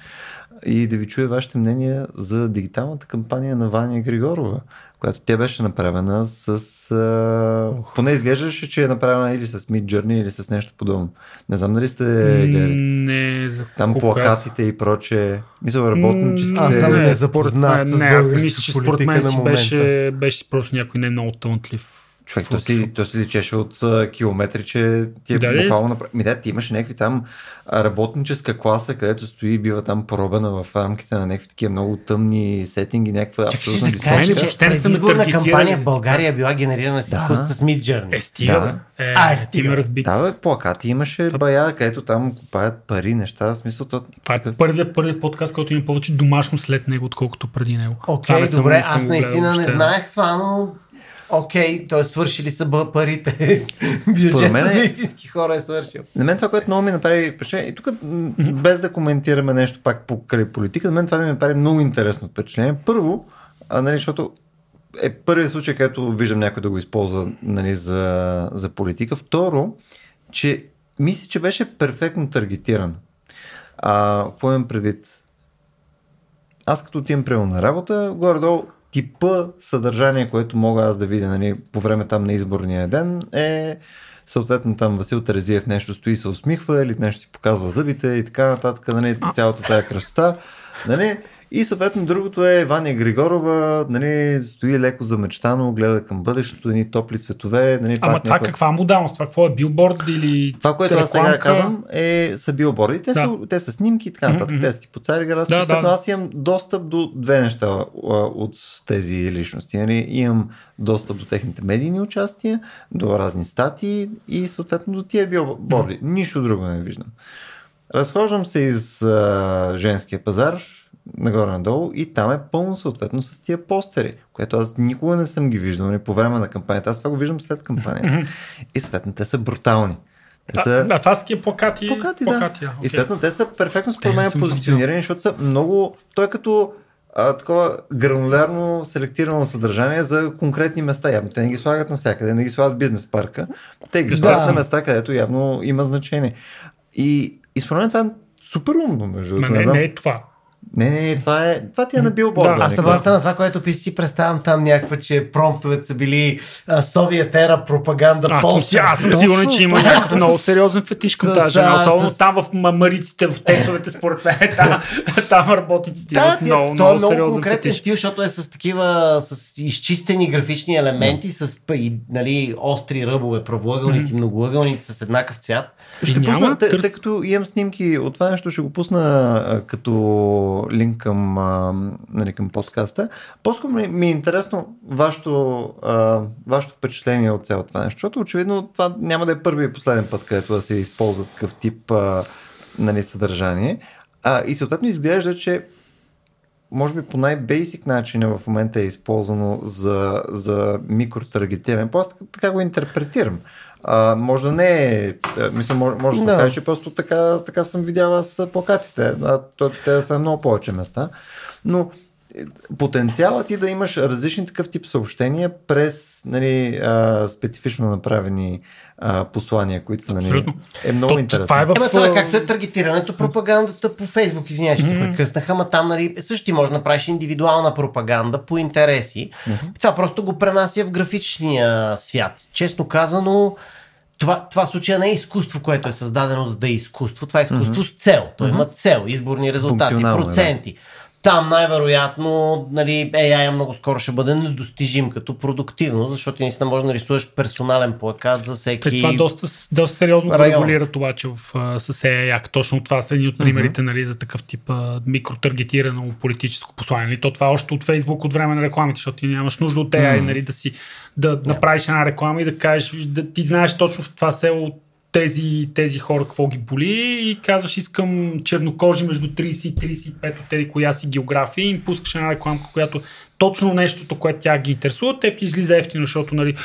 и да ви чуя вашите мнения за дигиталната кампания на Ваня Григорова, която тя беше направена с... А, поне изглеждаше, че е направена или с Mid Journey или с нещо подобно. Не знам дали сте гледали.
Не, за
Там
кога?
плакатите и проче. Мисля, работническите...
Аз съм
Не,
незапознат с
не, мисля, че според
политика
мен
на
си
момента.
беше, беше просто някой не много талантлив.
Човек, то си, то си личеше от а, километри, че ти е
Да,
буквално направи. Ми да, ти имаше някакви там работническа класа, където стои и бива там поробена в рамките на някакви такива много тъмни сетинги, някаква
Ще
Мен
че
въобще не са ме
предизборна кампания в България е била генерирана с
Да.
изкуство с Mid Journey.
Е, стига,
Да.
Е,
А, е,
ти
стига.
разби.
Да, бе, плакати имаше бая, където там купаят пари, неща, в смисъл то...
Това е първият, първият подкаст, който има повече домашно след него, отколкото преди него.
Окей,
съм-
добре,
не съм
аз наистина не знаех това, но окей, т.е. свършили са парите. Бюджета
мен е-
за истински хора е свършил.
На мен това, което много ми направи впечатление, и тук без да коментираме нещо пак покрай политика, на мен това ми направи много интересно впечатление. Първо, а, нали, защото е първият случай, където виждам някой да го използва нали, за, за политика. Второ, че мисля, че беше перфектно таргетиран. А, какво имам предвид? Аз като отивам прямо на работа, горе-долу типа съдържание, което мога аз да видя нали, по време там на изборния ден е съответно там Васил Терезиев нещо стои се усмихва или нещо си показва зъбите и така нататък, нали, цялата тая красота. Нали, и съответно другото е Ваня Григорова, нали, стои леко замечтано, гледа към бъдещето, едни топли цветове. Нали,
Ама
пак
това
някаква-
каква модалност? Това какво е? Билборд или
това, което аз сега казвам, е, са билборди. Те,
Да.
са, те са снимки и така нататък.
Мгм.
Те са ти по цари град.
Да,
Да. Аз имам достъп до две неща а, от тези личности. Нали? Имам достъп до техните медийни участия, до разни статии и съответно до тия билборди. Нищо друго не виждам. Разхождам се из а, женския пазар, нагоре-надолу и там е пълно съответно с тия постери, което аз никога не съм ги виждал нали, по време на кампанията. Аз това го виждам след кампанията. и съответно те са брутални. Те
А,
са...
а, това са такива плакати.
Плакати, да.
плакати, да.
И съответно те са перфектно според
не
мен позиционирани, защото са много... Той е като а, такова гранулярно селектирано съдържание за конкретни места. Явно те не ги слагат навсякъде, не ги слагат бизнес парка. Те ги слагат
Да.
на места, където явно има значение. И, и според мен това е супер умно, между другото.
не,
Не,
не е това.
Не, не, това, е, това ти е на билборда.
Да,
Аз на базата на това, което пи си представям там някаква, че промптовете са били а, Совиет ера, пропаганда,
А, си- аз съм сигурен, че има някакъв много сериозен фетиш към тази жена.
а,
Особено
с-
там в ма- мариците, в текстовете, според мен. Там, там работниците
Да,
имат много,
то е
много
много
сериозен
конкретен
фетиш.
стил, защото е с такива, с изчистени графични елементи, с нали, остри ръбове, правоъгълници, многоъгълници с еднакъв цвят.
Ще пусна, тъй, като имам снимки от това нещо, ще го пусна като линк към, а, нали, към подкаста. По-скоро ми, ми е интересно вашето, а, вашето впечатление от цялото това нещо, защото очевидно това няма да е първи и последен път, където да се използва такъв тип а, нали, съдържание. А, и съответно изглежда, че може би по най-бейсик начин в момента е използвано за, за микротаргетиране. Просто така, го интерпретирам. А, може да не е, а, мисля, може, може да,
Да.
да кажа, че просто така, така съм видяла с плакатите. А, те са много повече места. Но е, потенциалът ти да имаш различни такъв тип съобщения през нали, а, специфично направени а, послания, които са нали,
Абсолютно.
е много
То-
интересно.
това е в-
Ема това е както е таргетирането, пропагандата по Фейсбук, извинявай, ще те
Мгм.
прекъснах, ама там нали, също ти можеш да направиш индивидуална пропаганда по интереси. Това просто го пренася в графичния свят. Честно казано, това, това случая не е изкуство, което е създадено за да е изкуство. Това е изкуство с цел. Той има цел, изборни резултати,
е, да.
Там най-вероятно нали, AI много скоро ще бъде недостижим като продуктивно, защото наистина може да нарисуваш персонален плакат за всеки...
Е, това доста, доста сериозно
район.
регулира това, че в, с AI точно това са едни от примерите нали, за такъв тип а, микротаргетирано политическо послание. Нали? То това е още от Facebook от време на рекламите, защото ти нямаш нужда от AI нали, да си да направиш една реклама и да кажеш, да ти знаеш точно в това село тези, тези хора какво ги боли и казваш искам чернокожи между 30 и 35 от тези коя си география и им пускаш една рекламка, която точно нещото, което тя ги интересува, теб ти излиза ефтино, защото нали,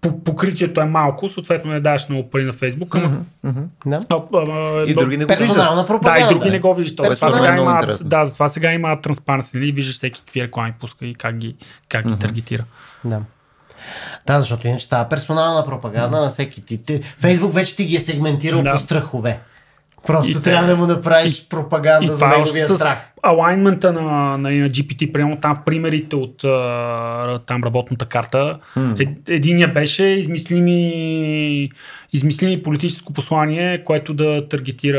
по- покритието е малко, съответно не даваш много пари на Фейсбук, ама
Да.
а, а,
И
но-
други не го виждат.
да, и други не го виждат.
Персонално
Това сега
е
има, да, затова сега има транспаранси, нали? Виждаш всеки какви реклами пуска и как ги, как ги таргетира.
Да. Да, защото иначе става персонална пропаганда на всеки ти. ти. Фейсбук вече ти ги е сегментирал
Да.
по страхове. Просто
И те-
трябва да му направиш
И
пропаганда за
това е
неговия
с
страх.
Алайнмента на, на, на GPT, примерно там в примерите от а, там работната карта, е, единия беше измислими, измислими политическо послание, което да таргетира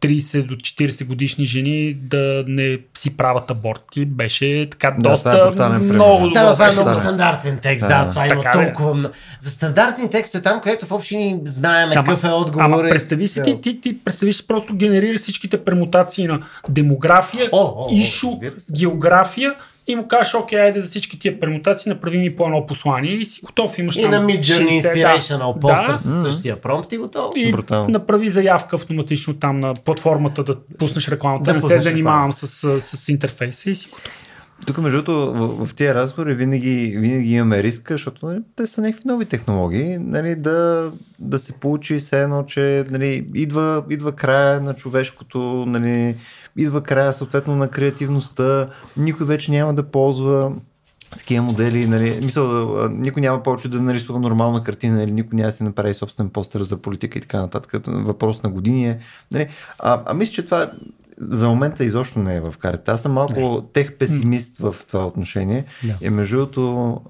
30 до 40 годишни жени да не си правят аборти. Беше така
Да,
доста
това е
много
Да,
добър
но това е много
да.
стандартен текст, да,
Да.
това има
Така ли?
толкова много. За стандартни текстове там, където в общини знаеме
Ама-
какъв е отговор.
Ама
е-
представи си,
Да.
ти, ти, ти представи си просто генерираш всичките премутации на демография,
О, о, о,
ишу, география и му кажеш, окей, айде за всички тия премутации направи ми по едно послание и си готов. Имаш
И
там
на Midjourney
60,
Inspirational постър
да,
с същия промпт и готово.
и
Брутално.
направи заявка автоматично там на платформата да пуснеш рекламата.
Да
не се занимавам с, с, с интерфейса и си готов.
Тук, между другото, в, в тия разговори винаги, винаги имаме риска, защото нали, те са някакви нови технологии, нали, да, да се получи все едно, че нали, идва, идва края на човешкото, нали, идва края съответно на креативността, никой вече няма да ползва такива модели, нали, мисъл, никой няма повече да нарисува нормална картина, нали, никой няма да се направи собствен постер за политика и така нататък. Въпрос на години е. Нали, а, а мисля, че това за момента изобщо не е в карта. Аз съм малко тех песимист в това отношение.
Да.
И между другото,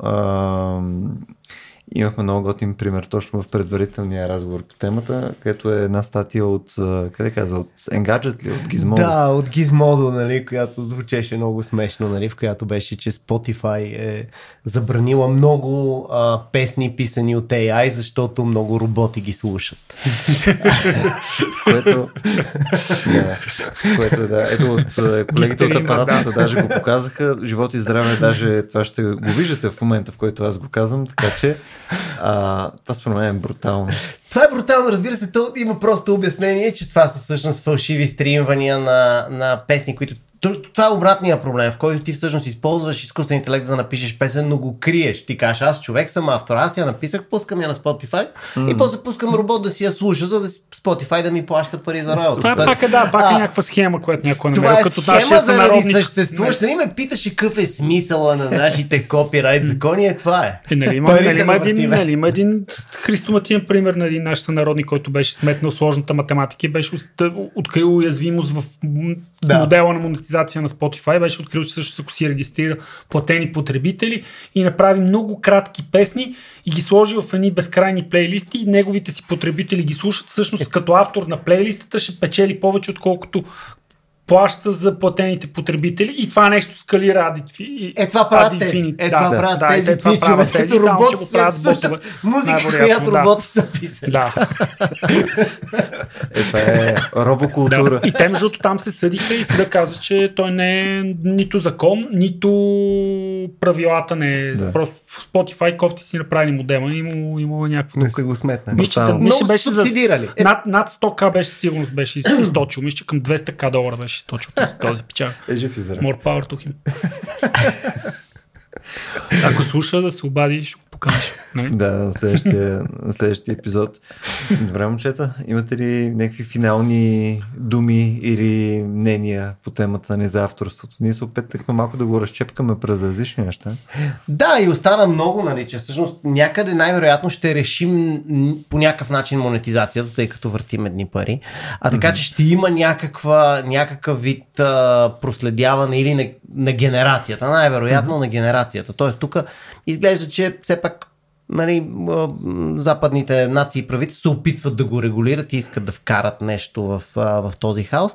имахме много готин пример точно в предварителния разговор по темата, където е една статия от, къде каза, от Engadget ли, от Gizmodo.
Да, от Gizmodo, нали, която звучеше много смешно, нали, в която беше, че Spotify е забранила много а, песни писани от AI, защото много роботи ги слушат.
което, да, което да, ето от колегите от апаратната даже го показаха, живот и здраве, даже това ще го виждате в момента, в който аз го казвам, така че а, това според мен е брутално.
Това е брутално, разбира се, то има просто обяснение, че това са всъщност фалшиви стримвания на, на песни, които... Това е обратния проблем, в който ти всъщност използваш изкуствен интелект за да напишеш песен, но го криеш. Ти кажеш, аз човек съм автор, аз я написах, пускам я на Spotify и после пускам робот да си я слуша, за да Spotify да ми плаща пари за роялти.
Това е пак е, да, пак е някаква схема, която някой е
Това
намерил
е
като
схема заради съществуващ. Нали ме питаше какъв е смисъла на нашите копирайт закони, е това е.
Е, нали, има, нали, един, нали, има един христоматиен пример на един наш сънародник, който беше сметнал сложната математика и беше открил уязвимост в
Да.
модела на монетизация монетизация на Spotify беше открил, че също ако си регистрира платени потребители и направи много кратки песни и ги сложи в едни безкрайни плейлисти и неговите си потребители ги слушат. Всъщност като автор на плейлистата ще печели повече, отколкото плаща за платените потребители и това нещо скалира Adit
Е, това правят тези. Е, това правят да, тези да, пичове, тези, роботи, го правят слушат музика, която да. роботи са писали.
Да.
е, това е робокултура.
Да. И те, между там се съдиха и да каза, че той не е нито закон, нито правилата не е. Да. Просто в Spotify кофти си направили модема и му има някакво.
Не са го сметнали.
Мисля, че беше за, над, над 100к беше сигурност беше източил. Мисля, към 200к долара беше източил този, този печал.
Е жив и здрав.
More power to him. Ако слуша да се обади, ще го поканиш.
Да, на следващия, на следващия епизод. Добре, момчета, имате ли някакви финални думи или мнения по темата не за авторството? Ние се опитахме малко да го разчепкаме през различни неща.
Да, и остана много, нали, че всъщност някъде най-вероятно ще решим по някакъв начин монетизацията, тъй като въртим едни пари. А така, mm-hmm. че ще има някаква, някакъв вид а, проследяване или на, на генерацията, най-вероятно mm-hmm. на генерацията. Тоест тук изглежда, че все пак нали, западните нации и правителства се опитват да го регулират и искат да вкарат нещо в, в този хаос.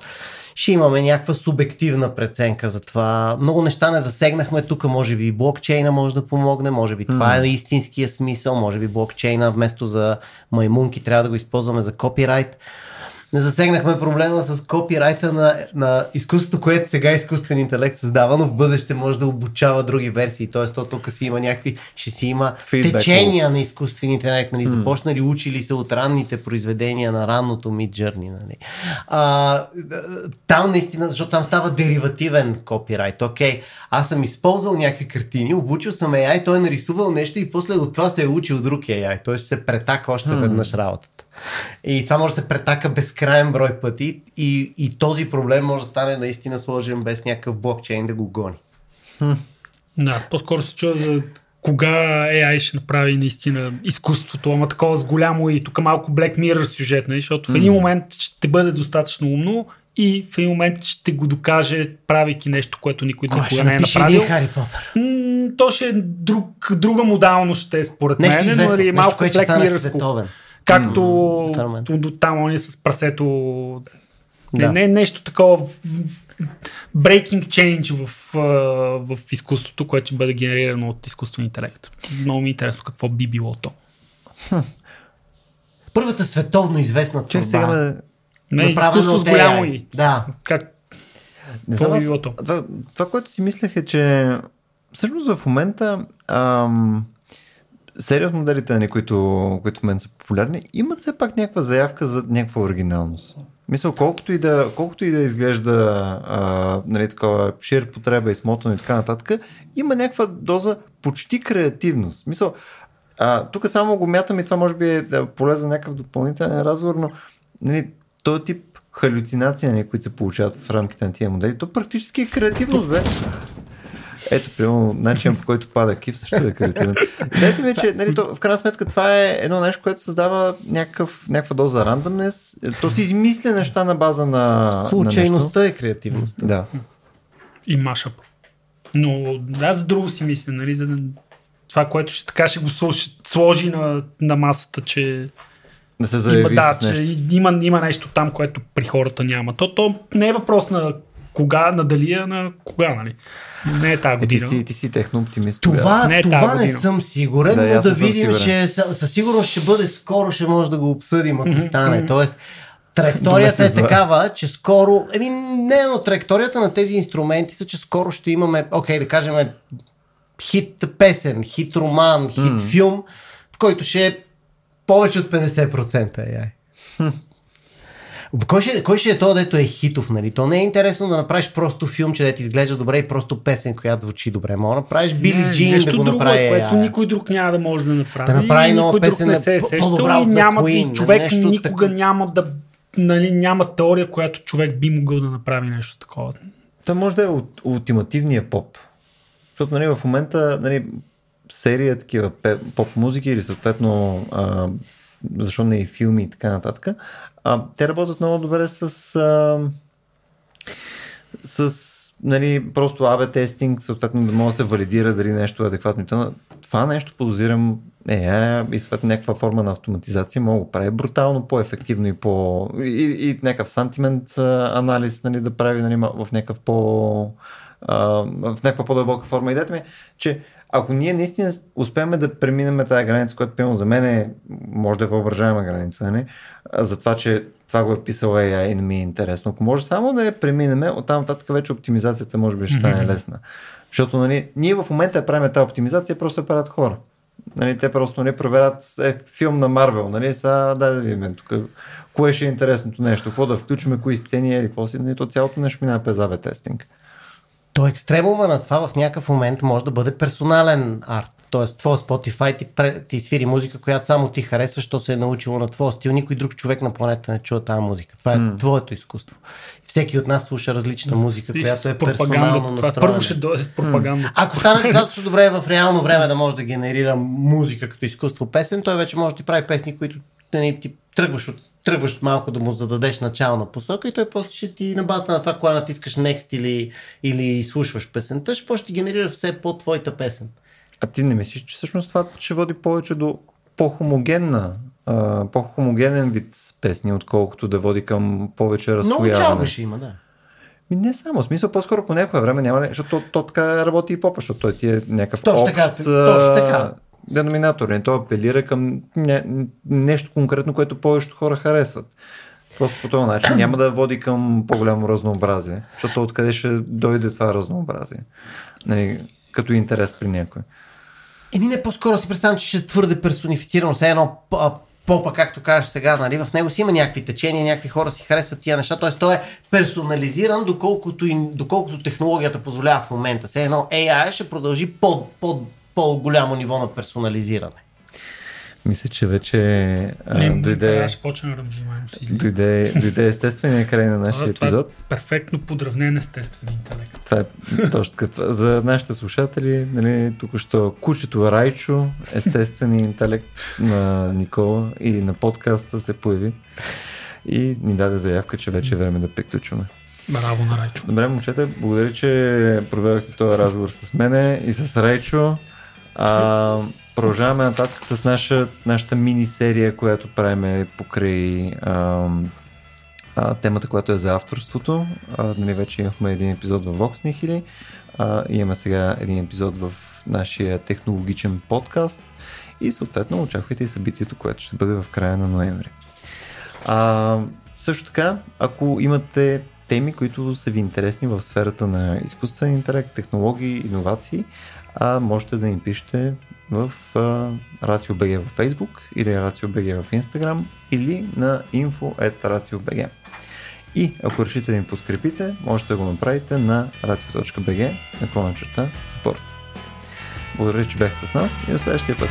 Ще имаме някаква субективна преценка за това. Много неща не засегнахме тук, може би блокчейна може да помогне, може би това mm. е истинския смисъл, може би блокчейна вместо за маймунки трябва да го използваме за копирайт не засегнахме проблема с копирайта на, на изкуството, което сега изкуствен интелект създава, но в бъдеще може да обучава други версии. Тоест, то тук си има някакви, ще си има Feedback течения на изкуствен интелект, нали, започнали, учили се от ранните произведения на ранното Mid Journey. Нали. А, там наистина, защото там става деривативен копирайт. Окей, аз съм използвал някакви картини, обучил съм AI, той е нарисувал нещо и после от това се е учил друг AI. Той ще се претака още веднъж работата. И това може да се претака безкрайен брой пъти и, и този проблем може да стане наистина сложен без някакъв блокчейн да го гони.
Да, по-скоро се чува за кога AI ще направи наистина изкуството, ама такова с голямо и тук малко Black Mirror сюжет, нали? защото в един момент ще бъде достатъчно умно и в един момент ще го докаже, правейки нещо, което никой друг не е направил.
Хари Потър.
М- то ще е друг, друга модалност ще е според
нещо
мен,
известно,
но е малко
нещо, Black Mirror.
Както mm, там они с прасето. Да. Не, не е нещо такова breaking change в, в изкуството, което ще бъде генерирано от изкуствен интелект. Много ми е интересно какво би било то.
Първата световно известна творба.
Сега не, изкуство с голямо и.
Да.
Как?
Не знам, аз, това, това, което си мислех е, че всъщност в момента ам, серия от моделите, които, които в момента са популярни, имат все пак някаква заявка за някаква оригиналност. Мисля, колкото и да, колкото и да изглежда а, нали, такова шир потреба и смотано и така нататък, има някаква доза почти креативност. Мисъл, а, тук само го мятам и това може би е полезен някакъв допълнителен разговор, но нали, този тип халюцинация, нали, които се получават в рамките на тия модели, то практически е креативност, бе. Ето, примерно, начин по който пада кив също е креативен. Дайте ми, че нали, то, в крайна сметка това е едно нещо, което създава някакъв, някаква доза рандъмнес. То си измисля неща на база на
Случайността на е креативността.
Да.
И машап. Но аз за друго си мисля, нали, за това, което ще, така ще го сложи, сложи на, на масата, че
да се заяви
има, да, че има, има нещо там, което при хората няма. То, то не е въпрос на кога, на дали, а на кога, нали? Не е тази година.
Е, ти, си, ти си техно оптимист.
Това, не, е това не съм сигурен, да, но да видим, че със сигурност ще бъде скоро, ще може да го обсъдим, ако mm-hmm. стане. Тоест, Траекторията е такава, че скоро, еми не, но траекторията на тези инструменти са, че скоро ще имаме, окей, да кажем, хит песен, хит роман, хит mm. филм, в който ще е повече от 50% AI. Кой ще, кой ще е то, дето е хитов, нали? То не е интересно да направиш просто филм, че да ти изглежда добре и просто песен, която звучи добре. Мога да направиш Били Джин да го
друго,
направи.
което никой друг няма да може да направи.
Да направи нова песен,
не се е по-добра
от
няма,
Queen,
и човек нещо никога так... няма да нали, няма теория, която човек би могъл да направи нещо такова.
Това може да е ултимативния поп. Защото нали, в момента нали, серия такива поп музики или съответно а, защо не и филми и така нататък, а, те работят много добре с, а, с нали, просто AB тестинг, съответно да може да се валидира дали нещо е адекватно. Това нещо подозирам е, е и съответно някаква форма на автоматизация мога да прави брутално, по-ефективно и по... и, и някакъв сантимент анализ нали, да прави нали, в някакъв по... в някаква по-дълбока форма. Идеята ми е, че ако ние наистина успеем да преминем тази граница, която пълно за мен е, може да е въображаема граница, не? за това, че това го е писал AI и не ми е интересно. Ако може само да я преминем, оттам нататък вече оптимизацията може би ще стане лесна. Защото нали, ние в момента правим тази оптимизация, просто я правят хора. Нали, те просто не нали, проверят е, филм на Марвел, нали, са, дай да видим тук, кое ще е интересното нещо, какво да включим, кои сцени или какво си, нали, то цялото нещо минава през АБ тестинг.
То екстремума на това в някакъв момент може да бъде персонален арт. Тоест, твой Spotify ти, ти свири музика, която само ти харесва, що се е научило на твоя стил. Никой друг човек на планета не чува тази музика. Това е mm. твоето изкуство. Всеки от нас слуша различна музика, mm. която е персонално настроена.
Първо ще дойде с пропаганда. Mm.
Ако стане достатъчно добре в реално време да може да генерира музика като изкуство песен, той вече може да ти прави песни, които не, ти тръгваш от тръгваш малко да му зададеш начална посока и той после ще ти на базата на това, кога натискаш next или, или слушваш песента, ще ще генерира все по твоята песен.
А ти не мислиш, че всъщност това ще води повече до по-хомогенна, по-хомогенен вид песни, отколкото да води към повече разслояване?
Много чалга ще има, да.
Ми не само, в смисъл по-скоро по някое време няма, защото то, то, така работи и попа, защото той ти е някакъв
точно общ, така, точно така.
Деноминатор. Не, той апелира към не, нещо конкретно, което повечето хора харесват. Просто по този начин няма да води към по-голямо разнообразие, защото откъде ще дойде това разнообразие. Нали, като интерес при някой.
Еми не, по-скоро си представям, че ще е твърде персонифицирано. Все едно попа, както кажеш сега, нали, в него си има някакви течения, някакви хора си харесват тия неща, т.е. той е персонализиран, доколкото, и, доколкото технологията позволява в момента. Все едно AI ще продължи под, под по-голямо ниво на персонализиране.
Мисля, че вече а, дойде, дойде, дойде естествения край на нашия това епизод.
Е перфектно подравнен естествен интелект.
Това е точно като За нашите слушатели, нали, тук що кучето Райчо, естествен интелект на Никола и на подкаста се появи и ни даде заявка, че вече е време да приключваме.
Браво на Райчо.
Добре, момчета, благодаря, че проведохте този разговор с мене и с Райчо. А, продължаваме нататък с наша, нашата мини-серия, която правиме покрай а, а, темата, която е за авторството. А, нали, вече имахме един епизод в Vox Nihili, а, имаме сега един епизод в нашия технологичен подкаст и съответно очаквайте и събитието, което ще бъде в края на ноември. А, също така, ако имате теми, които са ви интересни в сферата на изкуствен интелект, технологии, иновации, а можете да им пишете в RACIO.BG в Facebook или RACIO.BG в Instagram или на info.racio.bg. И ако решите да им подкрепите, можете да го направите на racio.bg на клона support. Благодаря, че бяхте с нас и до следващия път.